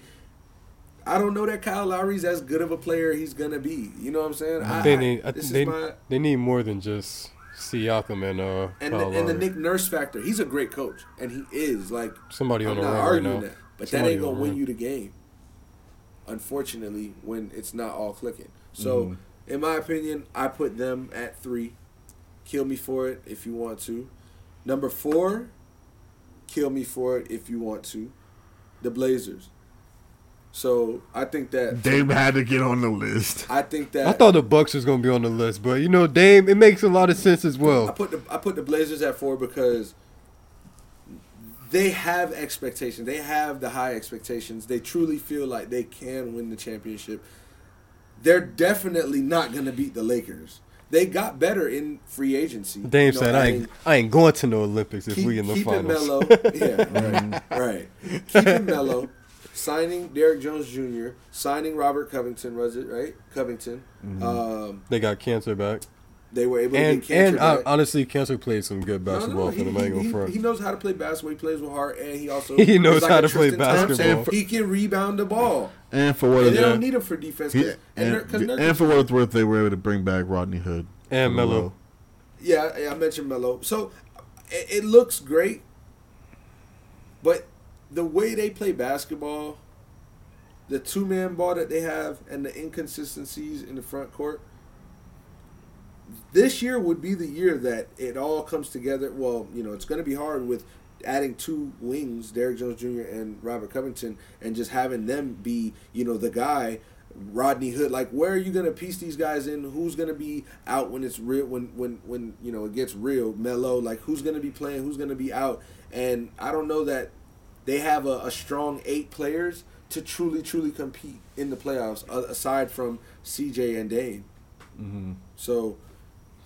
I don't know that Kyle Lowry's as good of a player he's going to be. You know what I'm saying? I, they need I this think is they, my. they need more than just Siakam and uh And the, and the Nick Nurse factor. He's a great coach. And he is. Like, somebody on I'm the not run right arguing now. that. But Somebody that ain't gonna win you the game. Unfortunately, when it's not all clicking. So, Mhm. in my opinion, I put them at three. Kill me for it if you want to. Number four, kill me for it if you want to. The Blazers. So I think that Dame had to get on the list. I think that I thought the Bucks was gonna be on the list, but you know, Dame, it makes a lot of sense as well. I well. put the I put the Blazers at four because they have expectations. They have the high expectations. They truly feel like they can win the championship. They're definitely not going to beat the Lakers. they got better in free agency. Dame You know, said, "I adding- ain't, I ain't going to no Olympics if keep, we in the keep it finals." mellow. yeah, right, right. Keep it mellow. Signing Derrick Jones Jr., signing Robert Covington, was it right? Covington. Um, they got Kanter back, they were able and to get and Kanter uh, back. honestly, Kanter played some good No, no, basketball no, for he, them. I he, front. he knows how to play basketball. He plays with heart, and he also He knows like how to play Tristan Thompson. basketball. He can rebound the ball, And for what and they Yeah. don't need him for defense. he, 'cause- and, and, Nurk- 'cause Nurkic- and for what it's worth, they were able to bring back Rodney Hood and from the Melo. Yeah, yeah, I mentioned Melo. So it, it looks great, but the way they play basketball, the two man ball that they have, and the inconsistencies in the front court. This year would be the year that it all comes together. Well, you know, it's going to be hard with adding two wings, Derrick Jones Jr. and Robert Covington, and just having them be, you know, the guy Rodney Hood. Like, where are you gonna piece these guys in? Who's gonna be out when it's real? When when when you know it gets real? Mellow. Like, who's gonna be playing? Who's gonna be out? And I don't know that they have a, a strong eight players to truly truly compete in the playoffs. Aside from CJ and Dame. Mm-hmm. So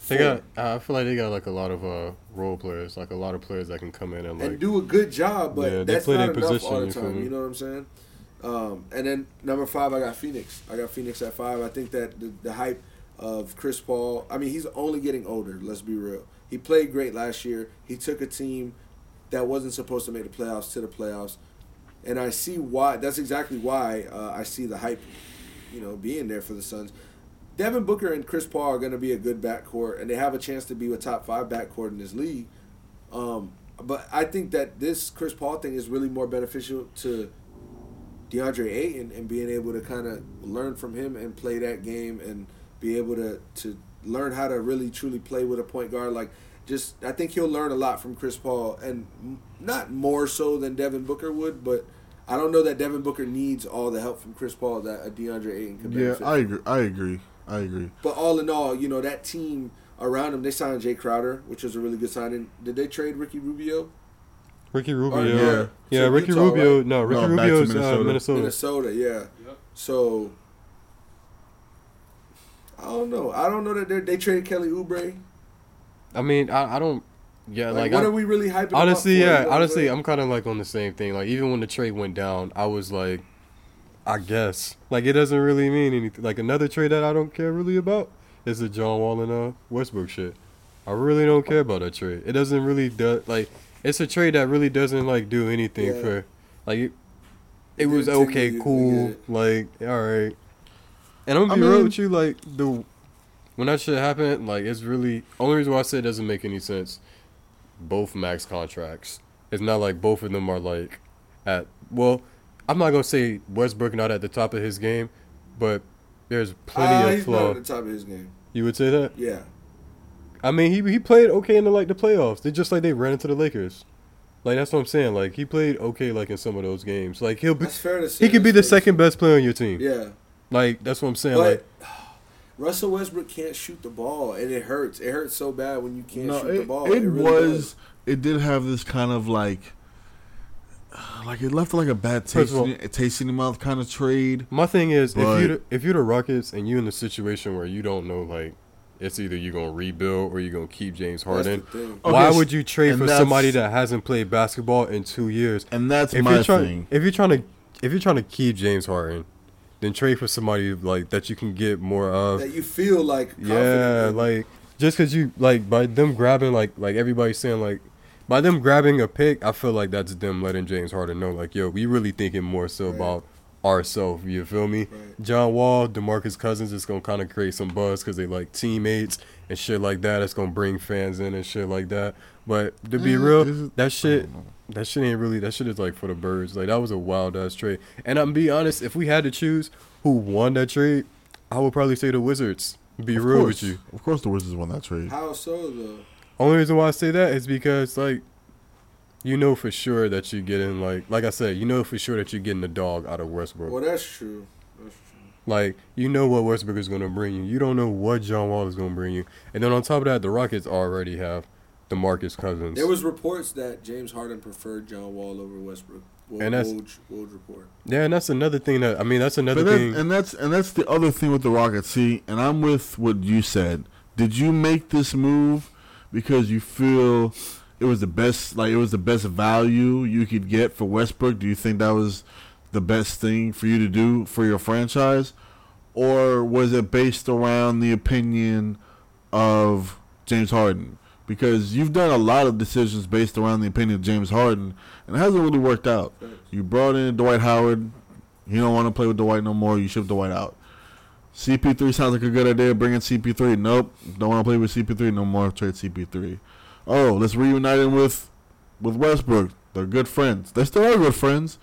They got. I feel like they got like a lot of uh, role players, like a lot of players that can come in and like. and do a good job, but Yeah, they that's play not their enough position, all the you time. me? You know what I'm saying? Um, and then number five, I got Phoenix. I got Phoenix at five. I think that the, the hype of Chris Paul. I mean, he's only getting older. Let's be real. He played great last year. He took a team that wasn't supposed to make the playoffs to the playoffs, and I see why. That's exactly why uh, I see the hype, you know, being there for the Suns. Devin Booker and Chris Paul are going to be a good backcourt, and they have a chance to be a top five backcourt in this league. Um, but I think that this Chris Paul thing is really more beneficial to DeAndre Ayton and being able to kind of learn from him and play that game and be able to to learn how to really truly play with a point guard. Like, just I think he'll learn a lot from Chris Paul, and not more so than Devin Booker would, but. I don't know that Devin Booker needs all the help from Chris Paul that a DeAndre Ayton can Yeah. I agree. I agree. I agree. But all in all, you know that team around him, they signed Jae Crowder, which was a really good signing. Did they trade Ricky Rubio? Ricky Rubio. Or- yeah, yeah. To Ricky Utah, Rubio. right? No, Ricky No, back to Rubio's uh, Minnesota. Minnesota. Minnesota, yeah. Yep. So I don't know. I don't know that they they traded Kelly Oubre. I mean, I, I don't. Yeah, Like, like, what I, are we really hyping? honestly, yeah, honestly, I'm kind of like on the same thing. Like even when the trade went down, I was like, I guess like it doesn't really mean anything. Like another trade that I don't care really about is the John Wall and uh, Westbrook shit. I really don't care about that trade. It doesn't really do like it's a trade that really doesn't like do anything Yeah. for like it. It was okay, cool, like all right. And I'm gonna I be real with you, like the when that shit happened, like it's really only reason why I say it doesn't make any sense. Both max contracts. It's not like both of them are like at well. I'm not gonna say Westbrook not at the top of his game, but there's plenty Ah, of he's not at the top of his game. You would say that? Yeah, I mean, he he played okay in the like the playoffs. They just like they ran into the Lakers. Like that's what I'm saying. Like he played okay like in some of those games. Like he'll be that's fair to say. he could be the That's fair to second best player on your team. Yeah, Like that's what I'm saying. but like Russell Westbrook can't shoot the ball, and it hurts. It hurts so bad when you can't no, shoot it, the ball. it really was. does. It did have this kind of like, like it left like a bad taste, all- in, a taste in the mouth kind of trade. my thing is But- if you the- if you're the Rockets and you're in a situation where you don't know like it's either you're gonna rebuild or you're gonna keep James Harden. the thing. Okay, Why would you trade for somebody that hasn't played basketball in two years? And that's If my you're trying, thing. if you're trying to, if you're trying to keep James Harden, then trade for somebody like that you can get more of. That you feel like Yeah, in. like just because you like by them grabbing like like everybody's saying like by them grabbing a pick, I feel like that's them letting James Harden know like yo, we really thinking more so Right. about ourselves. You feel me? Right. John Wall, Demarcus Cousins is gonna kind of create some buzz because they like teammates and shit like that. It's gonna bring fans in and shit like that. But to be Mm, real, is it- that I shit. Don't know. That shit ain't really. That shit is like for the birds. Like that was a wild ass trade. And I'm be honest, if we had to choose who won that trade, I would probably say the Wizards. Be Of real course, with you. Of course, the Wizards won that trade. How so though? Only reason why I say that is because like, you know for sure that you're getting like, like I said, you know for sure that you're getting the dog out of Westbrook. Well, that's true. That's true. Like you know what Westbrook is gonna bring you. You don't know what John Wall is gonna bring you. And then on top of that, the Rockets already have DeMarcus Cousins. There was reports that James Harden preferred John Wall over Westbrook. Woj, And that's- Woj, Woj report. yeah, and that's another thing that I mean. That's another But that, thing. and that's and that's the other thing with the Rockets. See, and I'm with what you said, did you make this move because you feel it was the best, like it was the best value you could get for Westbrook? Do you think that was the best thing for you to do for your franchise, or was it based around the opinion of James Harden? Because you've done a lot of decisions based around the opinion of James Harden, and it hasn't really worked out. You brought in Dwight Howard. You don't want to play with Dwight no more. You ship Dwight out. CP3 sounds like a good idea. Bring in CP3. Nope. Don't want to play with CP3 no more. Trade CP3. Oh, let's reunite him with with Westbrook. They're good friends. They still are good friends,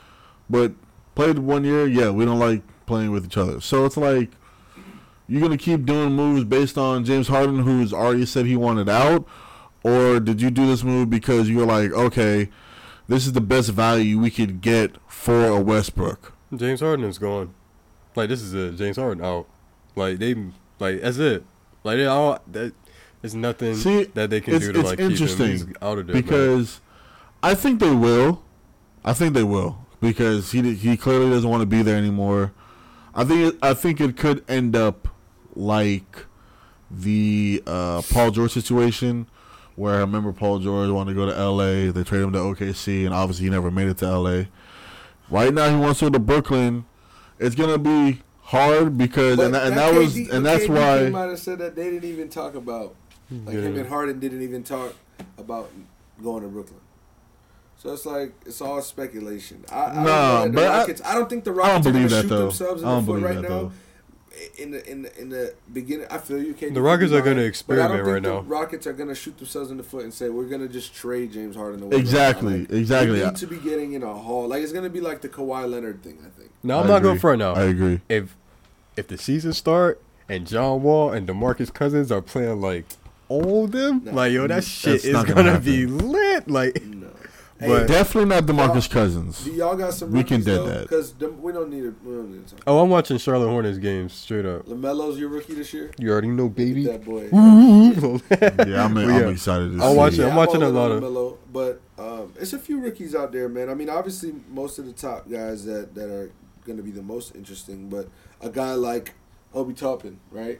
but played one year. Yeah, we don't like playing with each other. So it's like you're gonna keep doing moves based on James Harden, who's already said he wanted out, or did you do this move because you were like, okay, this is the best value we could get for a Westbrook? James Harden is gone. Like this is it. James Harden out. Like they like that's it. Like they all that. There's nothing See, that they can do to like keep him out of there. man. because I think they will. I think they will because he he clearly doesn't want to be there anymore. I think it, I think it could end up like the uh, Paul George situation, where I remember Paul George wanted to go to L.A. They traded him to OKC, and obviously he never made it to L.A. Right now he wants to go to Brooklyn. It's gonna be hard because and, that, and that was KD and that's KD why came out and said that they didn't even talk about like him and Harden didn't even talk about going to Brooklyn. So it's like it's all speculation. I, I don't Nah, know that the but I- Rockets. I, don't think the I Rockets don't are believe going to that shoot though. themselves in I the don't foot believe right that now. though. In the in the in the beginning, I feel you. Can't The Rockets are gonna experiment but I don't right think now. Rockets are going to shoot themselves in the foot and say we're going to just trade James Harden away. Exactly, Like, exactly. Need to be getting in a haul. Like it's going to be like the Kawhi Leonard thing. I think. no, I'm I not agree. going front now. I agree. if if the season start and John Wall and DeMarcus Cousins are playing like all them, No. like yo, that shit That's is gonna, gonna be lit. Like, No. But- Definitely not DeMarcus Y'all- Cousins. Do y'all got some? We can rookies, dead though? that. because we don't need it. We don't need to talk. oh, I'm watching Charlotte Hornets games straight up. Lamelo's your rookie this year. You already know, baby. That boy. Yeah, I'm, But I'm yeah. excited to I'll see. watch it. Yeah, I'm watching all a lot of- LaMelo, but um, it's a few rookies out there, man. I mean, obviously, most of the top guys that that are going to be the most interesting, but a guy like Obi Toppin, right?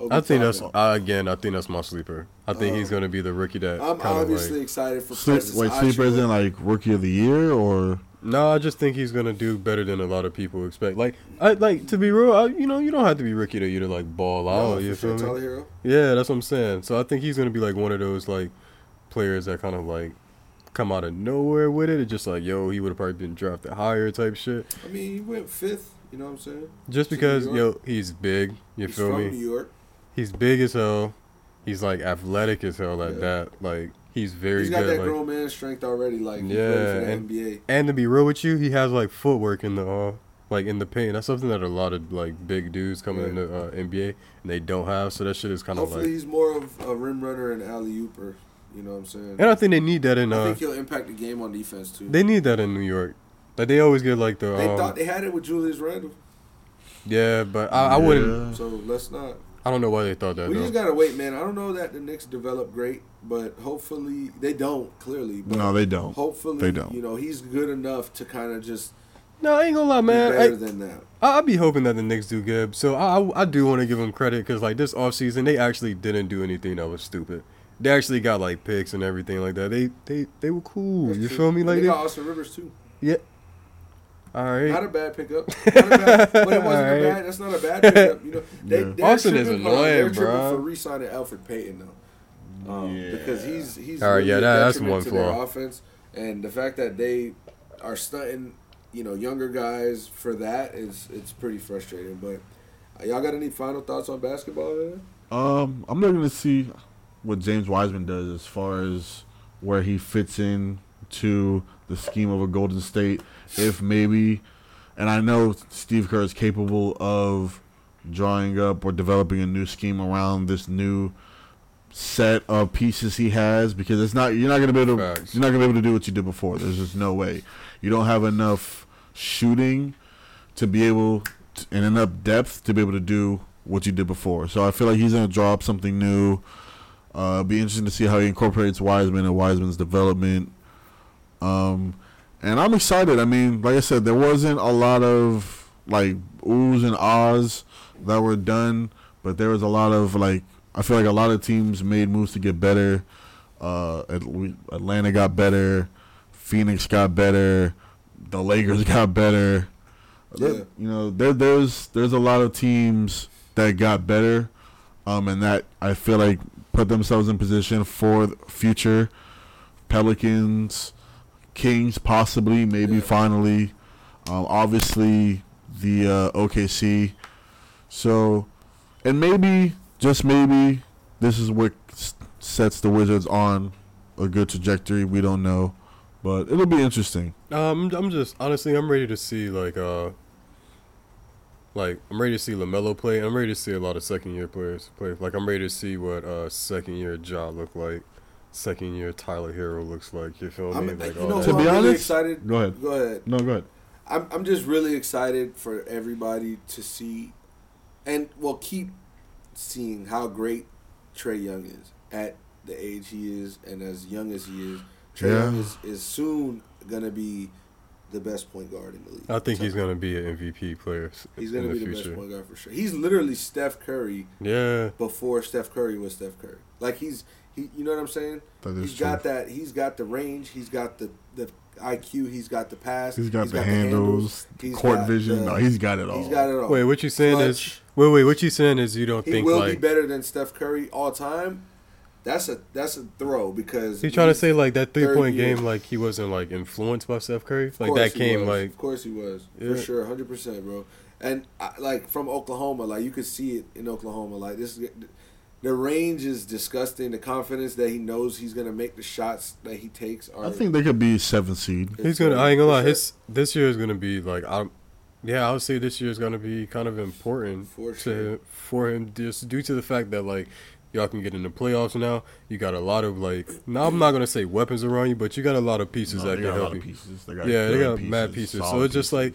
Obi I think that's uh, again. I think that's my sleeper. I think he's Um, gonna be the rookie that I'm kind of obviously like. excited for Sleep, wait, sleeper isn't like rookie of the year or No, I just think he's gonna do better than a lot of people expect. Like, I like to be real. I, you know, you don't have to be rookie to you to like ball No, out. for you feel Tyler me? Hero. Yeah, that's what I'm saying. So I think he's gonna be like one of those like players that kind of like come out of nowhere with it. It's just like, yo, he would have probably been drafted higher type shit. I mean, he went fifth. You know what I'm saying? Just because, yo, he's big. You He's feel from me? New York. He's big as hell. He's like athletic as hell like Yeah. that. Like he's very He's got good. that like, grown man strength already. Like, Yeah, ready for the and- NBA. and to be real with you, he has like footwork in the uh, like in the paint. That's something that a lot of like big dudes coming Yeah. in the uh, NBA and they don't have. So that shit is kind of like. he's more of a rim runner and alley ooper. You know what I'm saying? And I think they need that in. I Uh, think he'll impact the game on defense too. they need that in New York. Like they always get like the. They um, thought they had it with Julius Randle, yeah, but I, I wouldn't. Yeah. so let's not. I don't know why they thought that We though. just gotta wait, man. I don't know that the Knicks develop great, but hopefully they don't. Clearly, but No, they don't. hopefully They don't. You know, he's good enough to kind of just no, I ain't gonna lie, be man. better I, than that. I, I be hoping that the Knicks do good. So I, I, I do want to give them credit because like this offseason, they actually didn't do anything that was stupid. They actually got like picks and everything like that. They they they were cool. That's you true. feel me? And Like they they, got Austin Rivers too. yeah. All right. Not a bad pickup. Not a bad, but it wasn't Alright. a bad. That's not a bad pickup. You know, they, Yeah. they're Austin is tripping- hold on, annoying, they're tripping. For re-signing Elfrid Payton though, um, Yeah. because he's he's Alright, really yeah, a that- that's detriment one to their flaw. offense, and the fact that they are stunting, you know, younger guys for that is it's pretty frustrating. But uh, y'all got any final thoughts on basketball? Man? Um, I'm looking to see what James Wiseman does as far as where he fits in to the scheme of a Golden State. If maybe, and I know Steve Kerr is capable of drawing up or developing a new scheme around this new set of pieces he has because it's not you're not gonna be able to Facts. you're not gonna be able to do what you did before. There's just no way. You don't have enough shooting to be able to, and enough depth to be able to do what you did before. So I feel like he's gonna draw up something new. Uh, it'll be interesting to see how he incorporates Wiseman and Wiseman's development. Um, and I'm excited. I mean, like I said, there wasn't a lot of like oohs and ahs that were done, but there was a lot of like I feel like a lot of teams made moves to get better. Uh, Atlanta got better. Phoenix got better. The Lakers got better. Yeah. You know, there there's there's a lot of teams that got better, um, and that I feel like put themselves in position for the future. Pelicans, Kings, possibly, maybe Yeah. finally. Um, obviously, the uh, OKC. So, and maybe, just maybe, this is what sets the Wizards on a good trajectory. We don't know, but it'll be interesting. Um, I'm just honestly, I'm ready to see like uh, like I'm ready to see Lamelo play. I'm ready to see a lot of second year players play. Like I'm ready to see what uh second year Ja look like, second year Tyler Herro looks like. You feel I'm, me? Like you know. To be I'm really honest- excited. Go ahead. Go ahead. No, go ahead. I'm I'm just really excited for everybody to see, and well, keep seeing how great Trae Young is at the age he is, and as young as he is. Trey Yeah. Young is, is soon gonna be the best point guard in the league. I think he's gonna be an MVP player He's in gonna the be the future. best point guard for sure. He's literally Steph Curry Yeah, before Steph Curry was Steph Curry. Like he's he, you know what I'm saying? That is He's true. got that. He's got the range. He's got the the IQ. He's got the pass. He's got the handles, He's court got vision. the- no, he's got it all. He's got it all. Wait, what you saying is? Wait, wait, what you saying is you don't He think he will be better than Steph Curry all time. That's a that's a throw because you trying to say like that three point game like he wasn't like influenced by Steph Curry? Of Like course that he came was. like of course he was Yeah. for sure, hundred percent, bro. And I, like from Oklahoma, like you could see it in Oklahoma. Like this, is- the range is disgusting. The confidence that he knows he's gonna make the shots that he takes are. I think they could be seven seed. He's gonna. I ain't gonna lie. His this year is gonna be like. I'm. Yeah, I would say this year is gonna be kind of important For to sure. for him just due to the fact that like y'all can get in the playoffs now. You got a lot of like. Now I'm not gonna say weapons around you, but you got a lot of pieces No, that they can got a lot help of you. pieces. They got Yeah, they good got mad pieces. So solid it's just like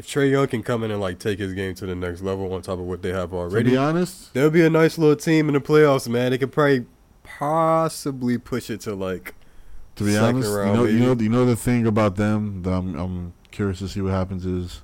if Trae Young can come in and like take his game to the next level on top of what they have already, to be honest, there'll be a nice little team in the playoffs, man. They could probably possibly push it to like. to be honest, round, you know, you know, you know the thing about them. That I'm, I'm curious to see what happens is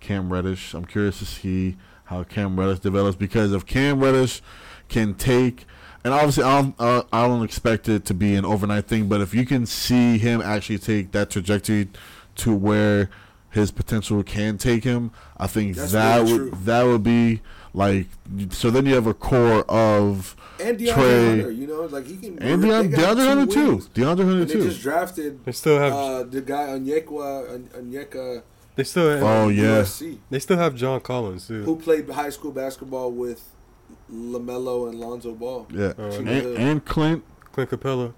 Cam Reddish. I'm curious to see how Cam Reddish develops because if Cam Reddish can take, and obviously I don't, uh, I don't expect it to be an overnight thing, but if you can see him actually take that trajectory to where his potential can take him, I think That's that really would true. that would be like. So then you have a core of and DeAndre Trey- Hunter, you know, like he can. and they DeAndre, DeAndre two Hunter too. wings. DeAndre Hunter And they too. just drafted They still have. uh, the guy Onyeka Onyeka they still. Have, Oh, yeah. USC, They still have John Collins too. who played high school basketball with Lamelo and Lonzo Ball. Yeah, Uh, and, and Clint. Clint Capela.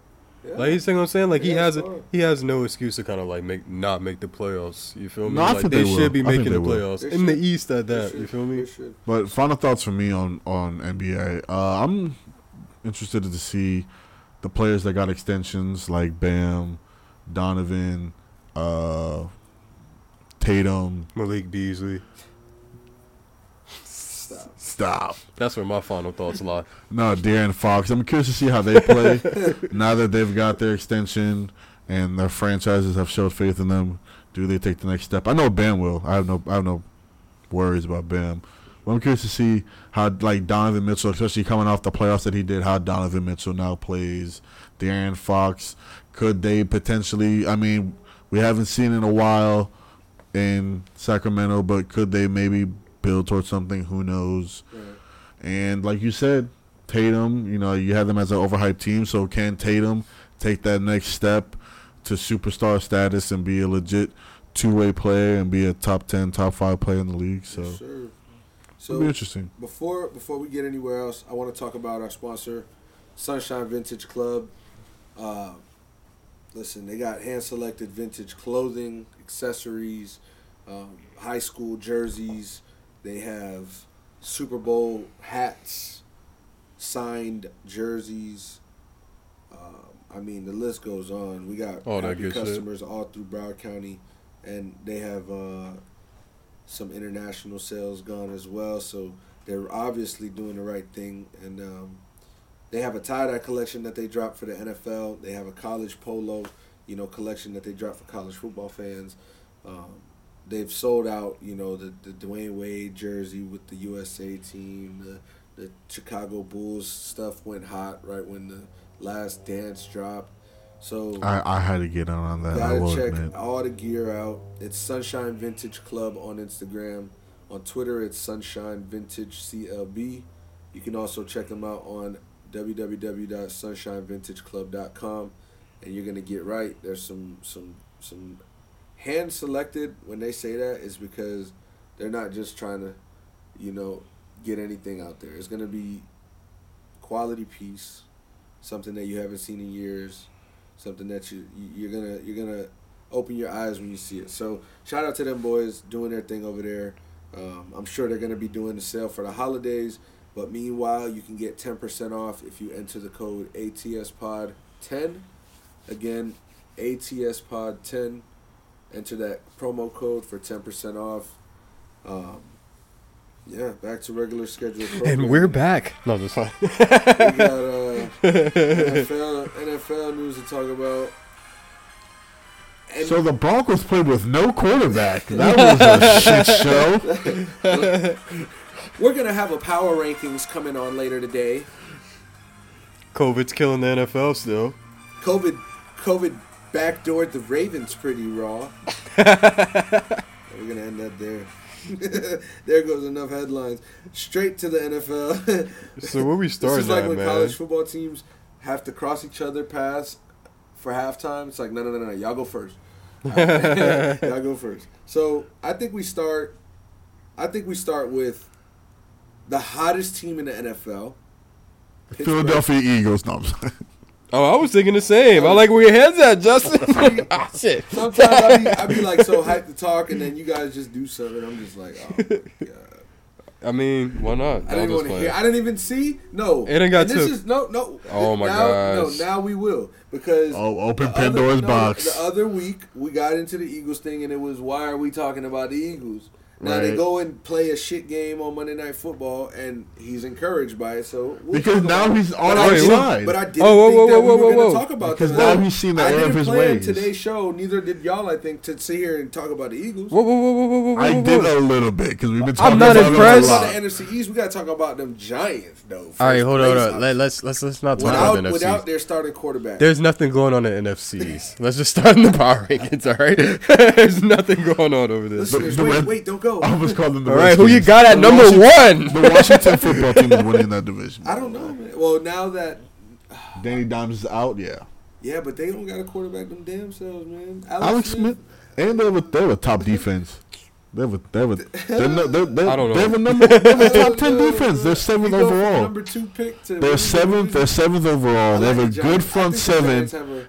Yeah. Like you see what I'm saying? Like he has it's a, he has no excuse to kind of like make not make the playoffs. You feel me? No, I like think they, they should be making the playoffs in the. East at They that. should. You feel me? Should. But final thoughts for me on on NBA. Uh, I'm interested to see the players that got extensions like Bam, Donovan, uh, Tatum. Malik Beasley. Stop. That's where my final thoughts lie. No, De'Aaron Fox. I'm curious to see how they play now that they've got their extension and their franchises have showed faith in them. Do they take the next step? I know Bam will. I have no. I have no worries about Bam. But I'm curious to see how like Donovan Mitchell, especially coming off the playoffs that he did, how Donovan Mitchell now plays. De'Aaron Fox. Could they potentially? I mean, we haven't seen in a while in Sacramento, but could they maybe build towards something? Who knows? Right. And like you said, Tatum, you know, you have them as an overhyped team. So can Tatum take that next step to superstar status and be a legit two way player and be a top 10, top five player in the league? So Yes, sir. it'll So be interesting. before before we get anywhere else, I want to talk about our sponsor, Sunshine Vintage Club. Uh, listen, they got hand selected vintage clothing, accessories, um, high school jerseys. They have Super Bowl hats, signed jerseys. Um, I mean, the list goes on. We got All happy good shit. customers all through Broward County, and they have uh, some international sales gone as well. So they're obviously doing the right thing, and um, they have a tie dye collection that they dropped for the NFL. They have a college polo, you know, collection that they dropped for college football fans. Um, they've sold out, you know, the the Dwyane Wade jersey with the USA team, the the Chicago Bulls stuff went hot right when the last dance dropped. So I, I had to get on on that. I gotta check admit. all the gear out. It's Sunshine Vintage Club on Instagram. On Twitter, it's Sunshine Vintage CLB. You can also check them out on www.sunshinevintageclub.com, and you're gonna get right. There's some some some hand selected. When they say that, is because they're not just trying to, you know, get anything out there. It's gonna be quality piece, something that you haven't seen in years, something that you you- you're gonna you're gonna open your eyes when you see it. So shout out to them boys doing their thing over there. Um, I'm sure they're gonna be doing the sale for the holidays. But meanwhile, you can get 10% off if you enter the code ATSPOD10. Again, ATSPOD10. Enter that promo code for 10% off. Um, yeah, back to regular schedule. And we're back. No, that's fine. We got uh, NFL, NFL news to talk about. And So the Broncos played with no quarterback. That was a shit show. we're gonna have a power rankings coming on later today. COVID's killing the NFL still. COVID, COVID backdoored the Ravens pretty raw. We're gonna end up there. there goes enough headlines. Straight to the NFL. So where we start? this is like at, when man? college football teams have to cross each other paths for halftime. It's like no, no, no, no. Y'all go first. Y'all go first. So I think we start. I think we start with the hottest team in the NFL. Pittsburgh. Philadelphia Eagles. No, I'm sorry. Oh, I was thinking the same. I like where your head's at, Justin. ah, shit. Sometimes I be, I be like so hyped to talk, and then you guys just do something. I'm just like, oh my god. I mean, why not? I didn't want to hear. I didn't even see. No, It ain't got And this to- is no, no. Oh my now, gosh. No, now we will because Oh, open Pandora's no, box. The other week we got into the Eagles thing, and it was why are we talking about the Eagles? Now they go and play a shit game on Monday Night Football, and he's encouraged by it. So we'll Because now about he's on But our I didn't- side. But I didn't Oh, whoa, think whoa, that whoa, we whoa, were going to talk about Because that. now he's seen the I error of his ways. today's show. Neither did y'all. I think to sit here and talk about the Eagles. Whoa, whoa, whoa, whoa, whoa, whoa, whoa, I did a little bit because we've been talking I'm not about impressed. it a Talk lot. about the NFC East. We got to talk about them Giants, though. All right, hold on, hold on. Let, let's let's let's not talk without about the NFC. without their starting quarterback. There's nothing going on in the NFCs. Let's just start in the power rankings, all right? There's nothing going on over there. Listeners, wait, wait, don't go. I was calling them the All right, who you got at The number Washington- one? The Washington football team is winning that division. I don't know, man. Well, now that Danny Dimes is out, yeah. yeah, but they don't got a quarterback them damn selves, man. Alex Smith, and they have a, they have a top defense. They have a, they have a, they're, no, they're, they're, I don't know. They have a number, they have a I top ten defense. They're seventh You overall. Number two pick to They're seventh. They're seventh overall. They have a good front seven,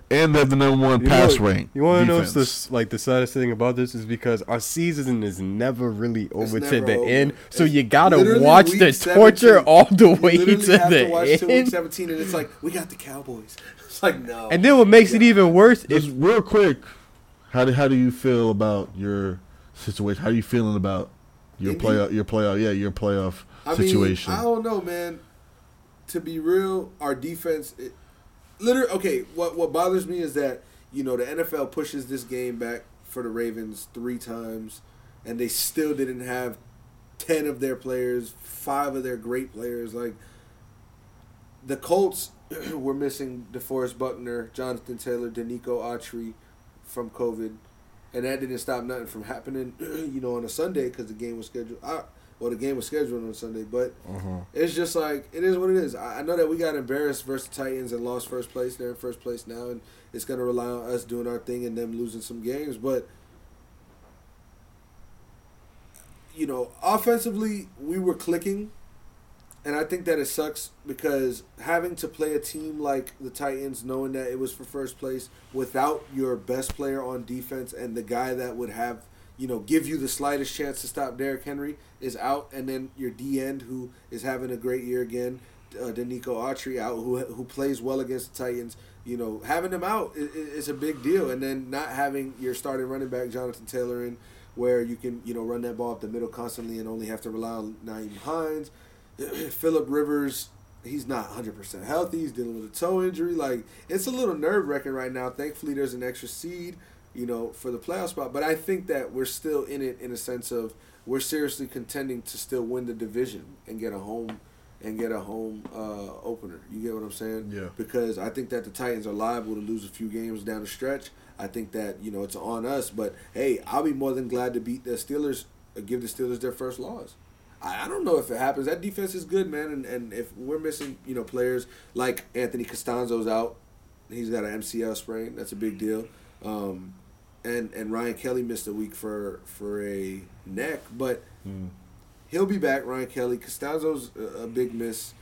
and they have the number one You pass know- rank. You want to know defense. what's like the saddest thing about this is because our season is never really over to the over. end, so It's you gotta watch week the 17. torture all the You way to literally have the to watch till week end. 17, and it's like we got the Cowboys. It's like no. And then what makes it even worse Just is real quick, how do how do you feel about your situation? How are you feeling about your Indy? playoff? Your playoff? Yeah, your playoff I situation. Mean, I don't know, man. To be real, our defense, it, literally, okay. What what bothers me is that you know the NFL pushes this game back for the Ravens three times, and they still didn't have ten of their players, five of their great players. Like the Colts were missing DeForest Buckner, Jonathan Taylor, Denico Autry from COVID, and that didn't stop nothing from happening. You know, on a Sunday because the game was scheduled. I, well, the game was scheduled on Sunday, but mm-hmm. it's just like it is what it is. I, I know that we got embarrassed versus the Titans and lost first place. They're in first place now, and it's gonna rely on us doing our thing and them losing some games. But you know, offensively, we were clicking, and I think that it sucks because having to play a team like the Titans, knowing that it was for first place without your best player on defense and the guy that would have you know, give you the slightest chance to stop Derrick Henry is out, and then your D end who is having a great year again, uh, Denico Autry out, who who plays well against the Titans. You know, having him out is, is a big deal, and then not having your starting running back Jonathan Taylor in, where you can you know run that ball up the middle constantly and only have to rely on Nyheim Hines, Philip Rivers. He's not 100% healthy. He's dealing with a toe injury. Like, it's a little nerve wracking right now. Thankfully, there's an extra seed you know, for the playoff spot. But I think that we're still in it in a sense of we're seriously contending to still win the division and get a home and get a home uh, opener. You get what I'm saying? Yeah. Because I think that the Titans are liable to lose a few games down the stretch. I think that you know it's on us, but hey, I'll be more than glad to beat the Steelers, uh, give the Steelers their first loss. I, I don't know if it happens. That defense is good, man, and, and if we're missing, you know, players like Anthony Castonzo's out, he's got an MCL sprain. That's a big deal. Um, and and Ryan Kelly missed a week for for a neck, but he'll be back. Ryan Kelly, Castonzo's a, a big miss.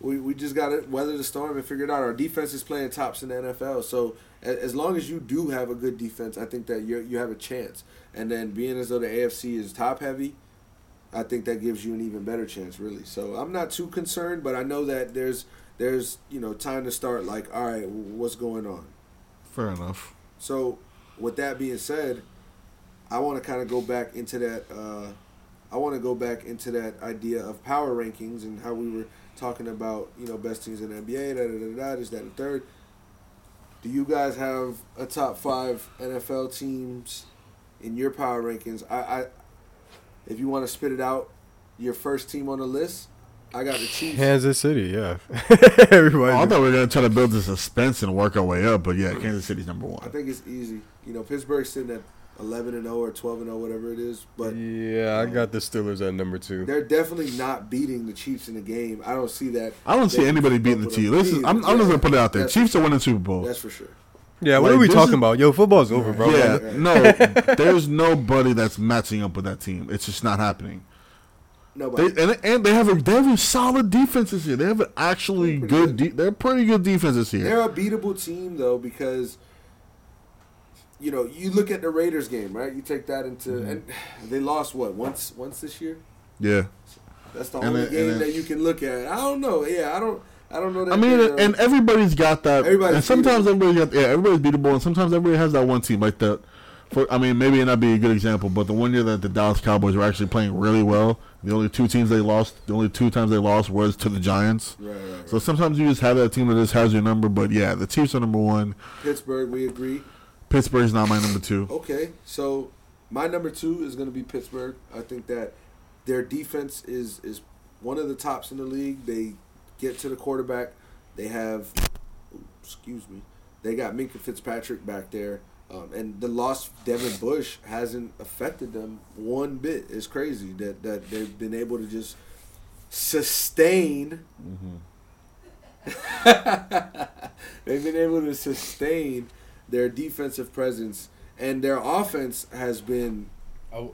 We, we just got to weather the storm and figure it out. Our defense is playing tops in the NFL, so as, as long as you do have a good defense, I think that you you have a chance. And then being as though the AFC is top heavy, I think that gives you an even better chance, really. So I'm not too concerned, but I know that there's there's you know time to start. Like, all right, what's going on? Fair enough. So, with that being said, I want to kind of go back into that. Uh, I want to go back into that idea of power rankings and how we were talking about, you know, best teams in the NBA, da da da da, this, that, and third. Do you guys have a top five NFL teams in your power rankings? I, I if you want to spit it out, your first team on the list, I got the Chiefs. Kansas City, yeah. Oh, Everybody. I thought we were gonna try to build the suspense and work our way up, but yeah, Kansas City's number one. I think it's easy. You know, Pittsburgh's sitting at eleven and zero or twelve and zero, whatever it is, but. yeah, I got the Steelers at number two. They're definitely not beating the Chiefs in the game. I don't see that. I don't see anybody beating the with Chiefs. them. Listen, I'm, I'm just gonna put it out there. That's Chiefs are winning Super Bowl. That's for sure. Yeah, what Like, are we talking is- about? Yo, football's over, bro. Yeah, no, there's nobody that's matching up with that team. It's just not happening. Nobody. They, and, and they have a they have a solid defense this year. They have an actually good. good. De- they're pretty good defense this year. They're a beatable team though because you know you look at the Raiders game, right? You take that into Mm-hmm. and they lost what once once this year. yeah, That's the And only then- game then- that you can look at. I don't know. Yeah, I don't. I don't know that. I mean, they're, and everybody's got that. Everybody's and sometimes everybody got yeah, everybody's beatable, and sometimes everybody has that one team like that. For I mean, maybe it not be a good example, but the one year that the Dallas Cowboys were actually playing really well, the only two teams they lost, the only two times they lost was to the Giants. right, right, right. So sometimes you just have that team that just has your number. But yeah, the Chiefs are number one. Pittsburgh, we agree. Pittsburgh's not my number two. Okay, so my number two is going to be Pittsburgh. I think that their defense is is one of the tops in the league. They get to the quarterback. They have, excuse me, they got Minkah Fitzpatrick back there, um, and the loss of Devin Bush hasn't affected them one bit. It's crazy that that they've been able to just sustain. they've been able to sustain their defensive presence, and their offense has been I,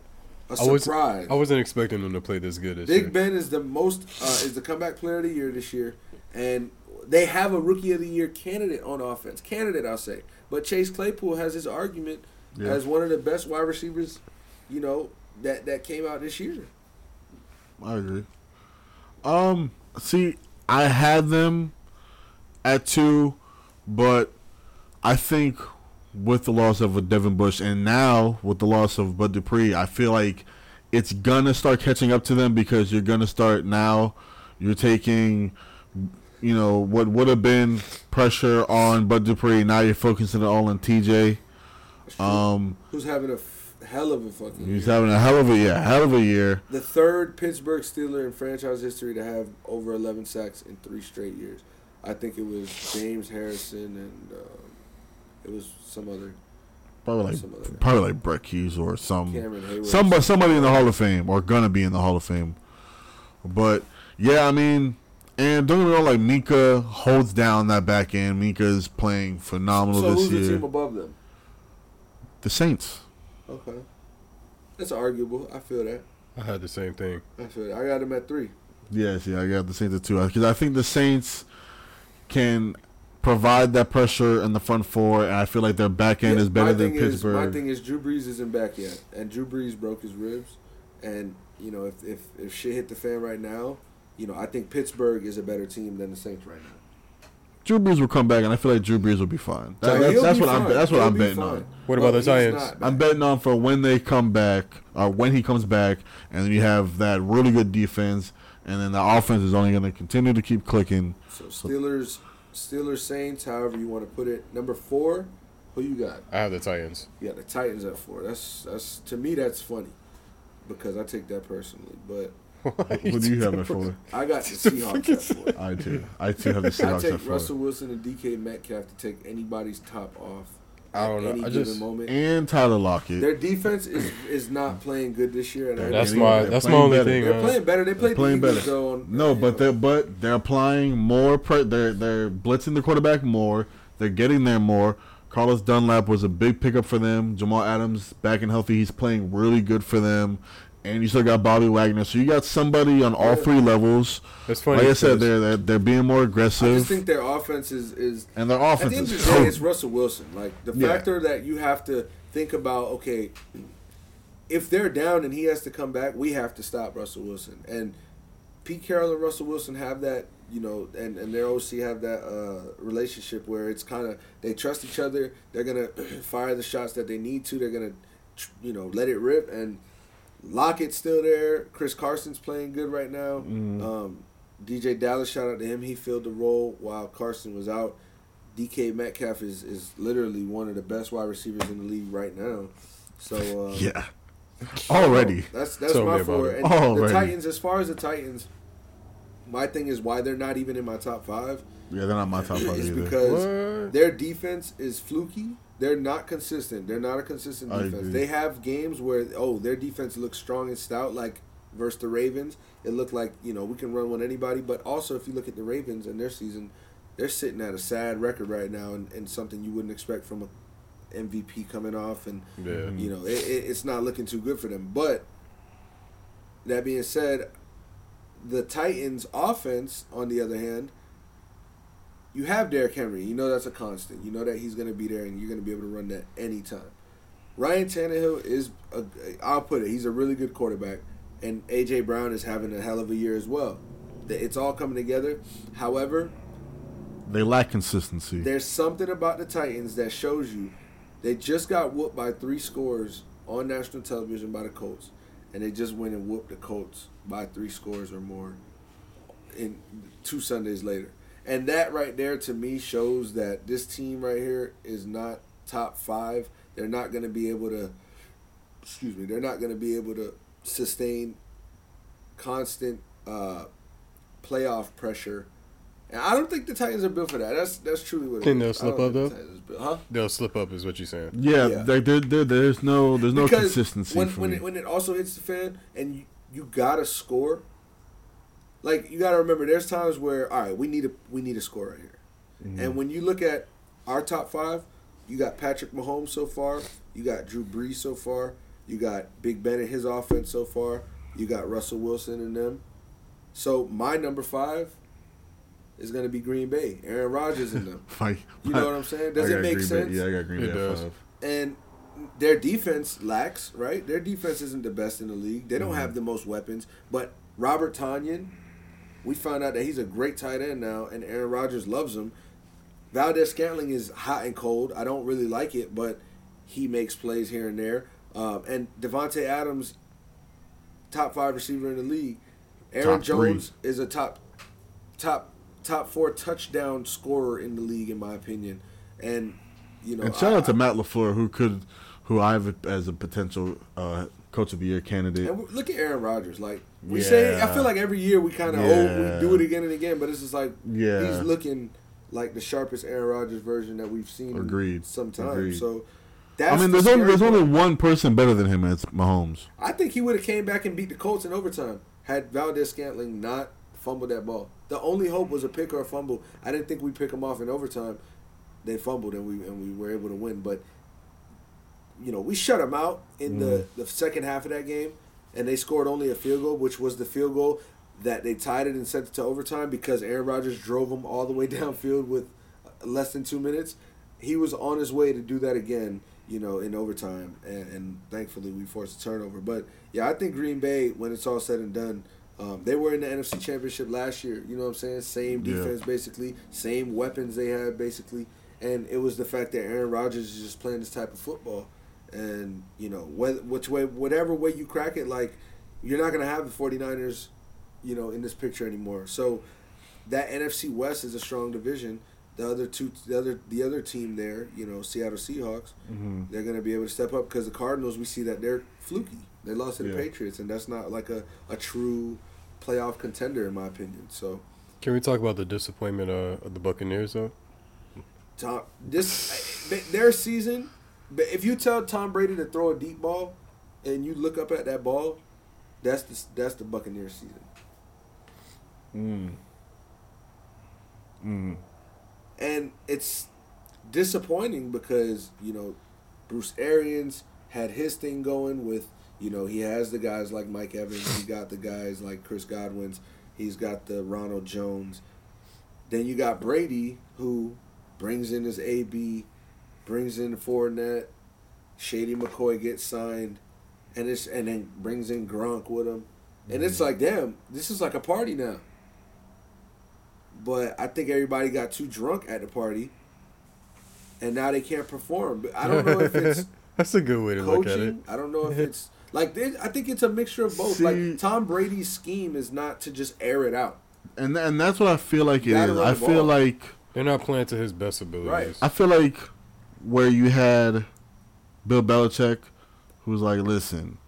a I was- surprise. I wasn't expecting them to play this good this Big year. Ben is the most uh, is the comeback player of the year this year, and they have a rookie of the year candidate on offense. Candidate, I'll say, but Chase Claypool has his argument Yeah. as one of the best wide receivers, you know that that came out this year. I agree. Um, see, I had them at two, but I think with the loss of a Devin Bush and now with the loss of Bud Dupree, I feel like it's gonna start catching up to them because you're gonna start now. You're taking, you know, what would have been pressure on Bud Dupree. Now you're focusing it all on TJ. Um, Who's having a f- hell of a fucking he's year. having a hell of a year, hell of a year. the third Pittsburgh Steeler in franchise history to have over 11 sacks in three straight years. I think it was James Harrison and um, it was some other Probably Some other like probably like Brett Hughes or some Cameron somebody somebody in the Hall of Fame or gonna be in the Hall of Fame. But yeah, I mean, and don't get me wrong, like Minkah holds down that back end. Minkah is playing phenomenal So this who's the year. team above them? The Saints. Okay, that's arguable. I feel that. I had the same thing. I feel that. I got them at three. Yes, yeah, I got the Saints at two because I think the Saints can provide that pressure in the front four, and I feel like their back end Yeah, is better than thing is- my thing is Drew Brees isn't back yet, and Drew Brees broke his ribs, and you know if if if shit hit the fan right now, you know I think Pittsburgh is a better team than the Saints right now. Drew Brees will come back, and I feel like Drew Brees will be fine. That- So that's that's be what I'm fine. that's what He'll I'm be betting fine. on. What But about the Giants? I'm betting on for when they come back, or when he comes back, and then you have that really good defense, and then the offense is only going to continue to keep clicking. So Steelers, Steelers, Saints, however you want to put it. Number four, who you got? I have the Titans. Yeah, the Titans at four. That's that's to me that's funny, because I take that personally. But What do you have it for? I got the Seahawks at four. I too. I too have the Seahawks I Seahawks take at four. Russell Wilson and DK Metcalf to take anybody's top off. I don't at know. Any I given just moment. And Tyler Lockett. Their defense is is not playing good this year, and I that's getting- my that's my only better. thing. they're man. playing better. They played playing better. though. on- No, you but know. they're but they're applying more. Pre- they're they're blitzing the quarterback more. They're getting there more. Carlos Dunlap was a big pickup for them. Jamal Adams back and healthy. He's playing really good for them. And you still got Bobby Wagner. So you got somebody on all three levels. That's funny. Like I said, they're they're, they're being more aggressive. I just think their offense is is and their at offense the end of the day, it's Russell Wilson. Like the Yeah. factor that you have to think about. Okay, if they're down and he has to come back, we have to stop Russell Wilson. And Pete Carroll and Russell Wilson have that, you know, and, and their OC have that uh, relationship where it's kind of they trust each other. They're gonna fire the shots that they need to. They're gonna, you know, let it rip. And Lockett's still there. Chris Carson's playing good right now. Um, DeeJay Dallas, shout out to him. He filled the role while Carson was out. DK Metcalf is, is literally one of the best wide receivers in the league right now. So um, yeah. Already, that's that's Tell my four. And the Titans, as far as the Titans, my thing is why they're not even in my top five yeah, they're not my top five is either. because What? their defense is fluky. They're not consistent. They're not a consistent defense. They have games where oh their defense looks strong and stout, like versus the Ravens. It looked like you know we can run with anybody. But also if you look at the Ravens and their season, they're sitting at a sad record right now, and, and something you wouldn't expect from a MVP coming off and Yeah. you know, it, it, it's not looking too good for them. But that being said, the Titans' offense, on the other hand, you have Derrick Henry. You know that's a constant. You know that he's going to be there, and you're going to be able to run that anytime. Ryan Tannehill is, a, I'll put it, he's a really good quarterback, and AJ Brown is having a hell of a year as well. It's all coming together. However, They lack consistency. there's something about the Titans that shows you they just got whooped by three scores on national television by the Colts, and they just went and whooped the Colts by three scores or more in two Sundays later. And that right there to me shows that this team right here is not top five. They're not going to be able to, excuse me, they're not going to be able to sustain constant uh, playoff pressure. And I don't think the Titans are built for that. That's that's truly what it Think is. they'll slip up, think the though? Titans is built- Huh? They'll slip up, is what you're saying. yeah, Yeah. There, there, there, there's no there's no Because consistency when for when me. it, when it also hits the fan and you, you gotta score. Like you gotta remember, there's times where all right, we need a we need a score right here. Mm-hmm. And when you look at our top five, you got Patrick Mahomes so far, you got Drew Brees so far, you got Big Ben and his offense so far, you got Russell Wilson and them. So my number five is gonna be Green Bay, Aaron Rodgers and them. My- You know what I'm saying? Does it make Green Bay- sense? Yeah, I got Green It Bay does. five. and their defense lacks, right? Their defense isn't the best in the league. They don't Mm-hmm. have the most weapons, but Robert Tonyan, we found out that he's a great tight end now, and Aaron Rodgers loves him. Valdes-Scantling is hot and cold. I don't really like it, but he makes plays here and there. Um, and Davante Adams, top five receiver in the league. Aaron Top three. Jones is a top, top, top four touchdown scorer in the league, in my opinion. And you know, And shout I- out to Matt LaFleur, who could, who I have as a potential uh, coach of the year candidate. And look at Aaron Rodgers. Like we say, I feel like every year we kind of Yeah. we do it again and again, but it's just like Yeah. he's looking like the sharpest Aaron Rodgers version that we've seen. Agreed. Sometimes. So that's I mean, the there's only there's part. only one person better than him. and It's Mahomes. I think he would have came back and beat the Colts in overtime had Valdes-Scantling not fumbled that ball. The only hope was a pick or a fumble. I didn't think we'd pick him off in overtime. They fumbled and we and we were able to win, but you know we shut them out in the mm. the second half of that game, and they scored only a field goal, which was the field goal that they tied it and sent it to overtime because Aaron Rodgers drove them all the way downfield with less than two minutes. He was on his way to do that again, you know, in overtime, and, and thankfully we forced a turnover. But yeah, I think Green Bay, when it's all said and done, um, they were in the NFC Championship last year. You know what I'm saying? Same Yeah. defense, basically, same weapons they had, basically, and it was the fact that Aaron Rodgers is just playing this type of football, and you know, whether, which way, whatever way you crack it, like you're not gonna have the 49ers, you know, in this picture anymore. So that NFC West is a strong division. The other two, the other, the other team there, you know, Seattle Seahawks, Mm-hmm. they're going to be able to step up because the Cardinals, we see that they're fluky. They lost to the Yeah. Patriots, and that's not like a, a true playoff contender in my opinion. So Can we talk about the disappointment uh, of the Buccaneers though? Tom, this their season. But if you tell Tom Brady to throw a deep ball, and you look up at that ball, that's the that's the Buccaneers season. Mm. Mm. and it's disappointing because you know Bruce Arians had his thing going with you know he has the guys like Mike Evans, he got the guys like Chris Godwin's, he's got the Ronald Jones. Then you got Brady who brings in his AB, brings in Fournette, Shady McCoy gets signed, and it's and then brings in Gronk with him, and it's mm-hmm. like damn, this is like a party now. But I think everybody got too drunk at the party, and now they can't perform. But I don't know if it's That's a good way to look at it. I don't know if it's like they, I think it's a mixture of both. See- like Tom Brady's scheme is not to just air it out. And and that's what I feel like it You gotta is. run I feel ball. like They're not playing to his best abilities. Right. I feel like where you had Bill Belichick, who was like, listen,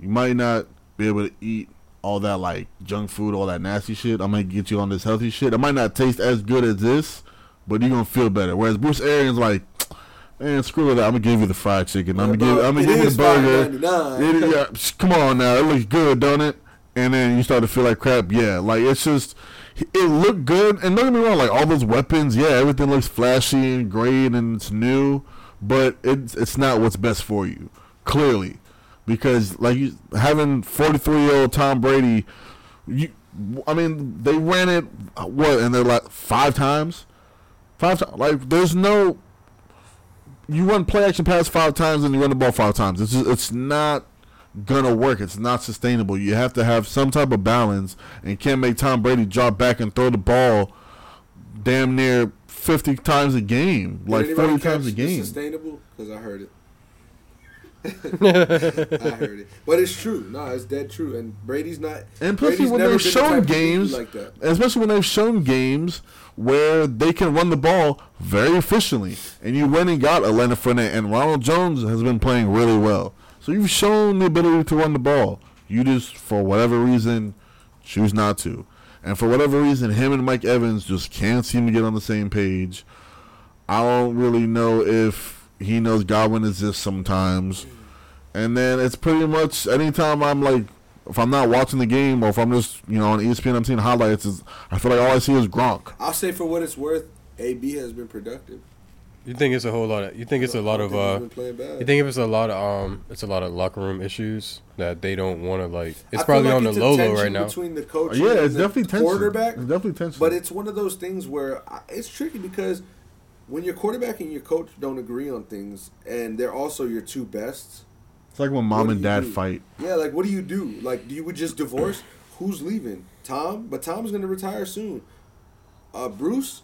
you might not be able to eat all that like junk food, all that nasty shit. I'm gonna get you on this healthy shit. It might not taste as good as this, but you're gonna feel better. Whereas Bruce Arians like, man, screw that. I'm gonna give you the fried chicken. I'm gonna give. I'm gonna give you the burger. It- yeah, come on now, it looks good, don't it? And then you start to feel like crap. Yeah, like it's just it looked good. And don't get me wrong, like all those weapons, yeah, everything looks flashy and great and it's new, but it's it's not what's best for you, clearly, because like you having 43 year old Tom Brady, you, I mean, they ran it what and they're like five times, five times. Like there's no. You run play action pass five times and you run the ball five times. It's just, it's not gonna work. It's not sustainable. You have to have some type of balance, and can't make Tom Brady drop back and throw the ball damn near fifty times a game, Did like anybody forty times a catch the game. Sustainable because I heard it. I heard it, but it's true. No, it's dead true. And Brady's not. And plus, Brady's when they've been the shown games, like that. especially when they've shown games where they can run the ball very efficiently, and you went and got a Leonard Fournette, and Ronald Jones has been playing really well. So you've shown the ability to run the ball. You just, for whatever reason, choose not to. And for whatever reason, him and Mike Evans just can't seem to get on the same page. I don't really know if he knows Godwin exists sometimes. And then it's pretty much anytime I'm like, if I'm not watching the game or if I'm just, you know, on ESPN, I'm seeing highlights, is I feel like all I see is Gronk. I'll say for what it's worth, AB has been productive. You think it's a whole lot of? You think it's a lot of? uh been playing bad. You think if it's a lot of um, it's a lot of locker room issues that they don't want to like. It's feel probably like on the it's a low low right now. Between the coach, Yeah, and it's the definitely tension. quarterback. It's definitely tension. But it's one of those things where it's tricky because when your quarterback and your coach don't agree on things, and they're also your two best It's like when mom and dad do? fight. Yeah, like what do you do? Like, do you would just divorce? Who's leaving? Tom, but Tom's gonna retire soon. Uh, Bruce,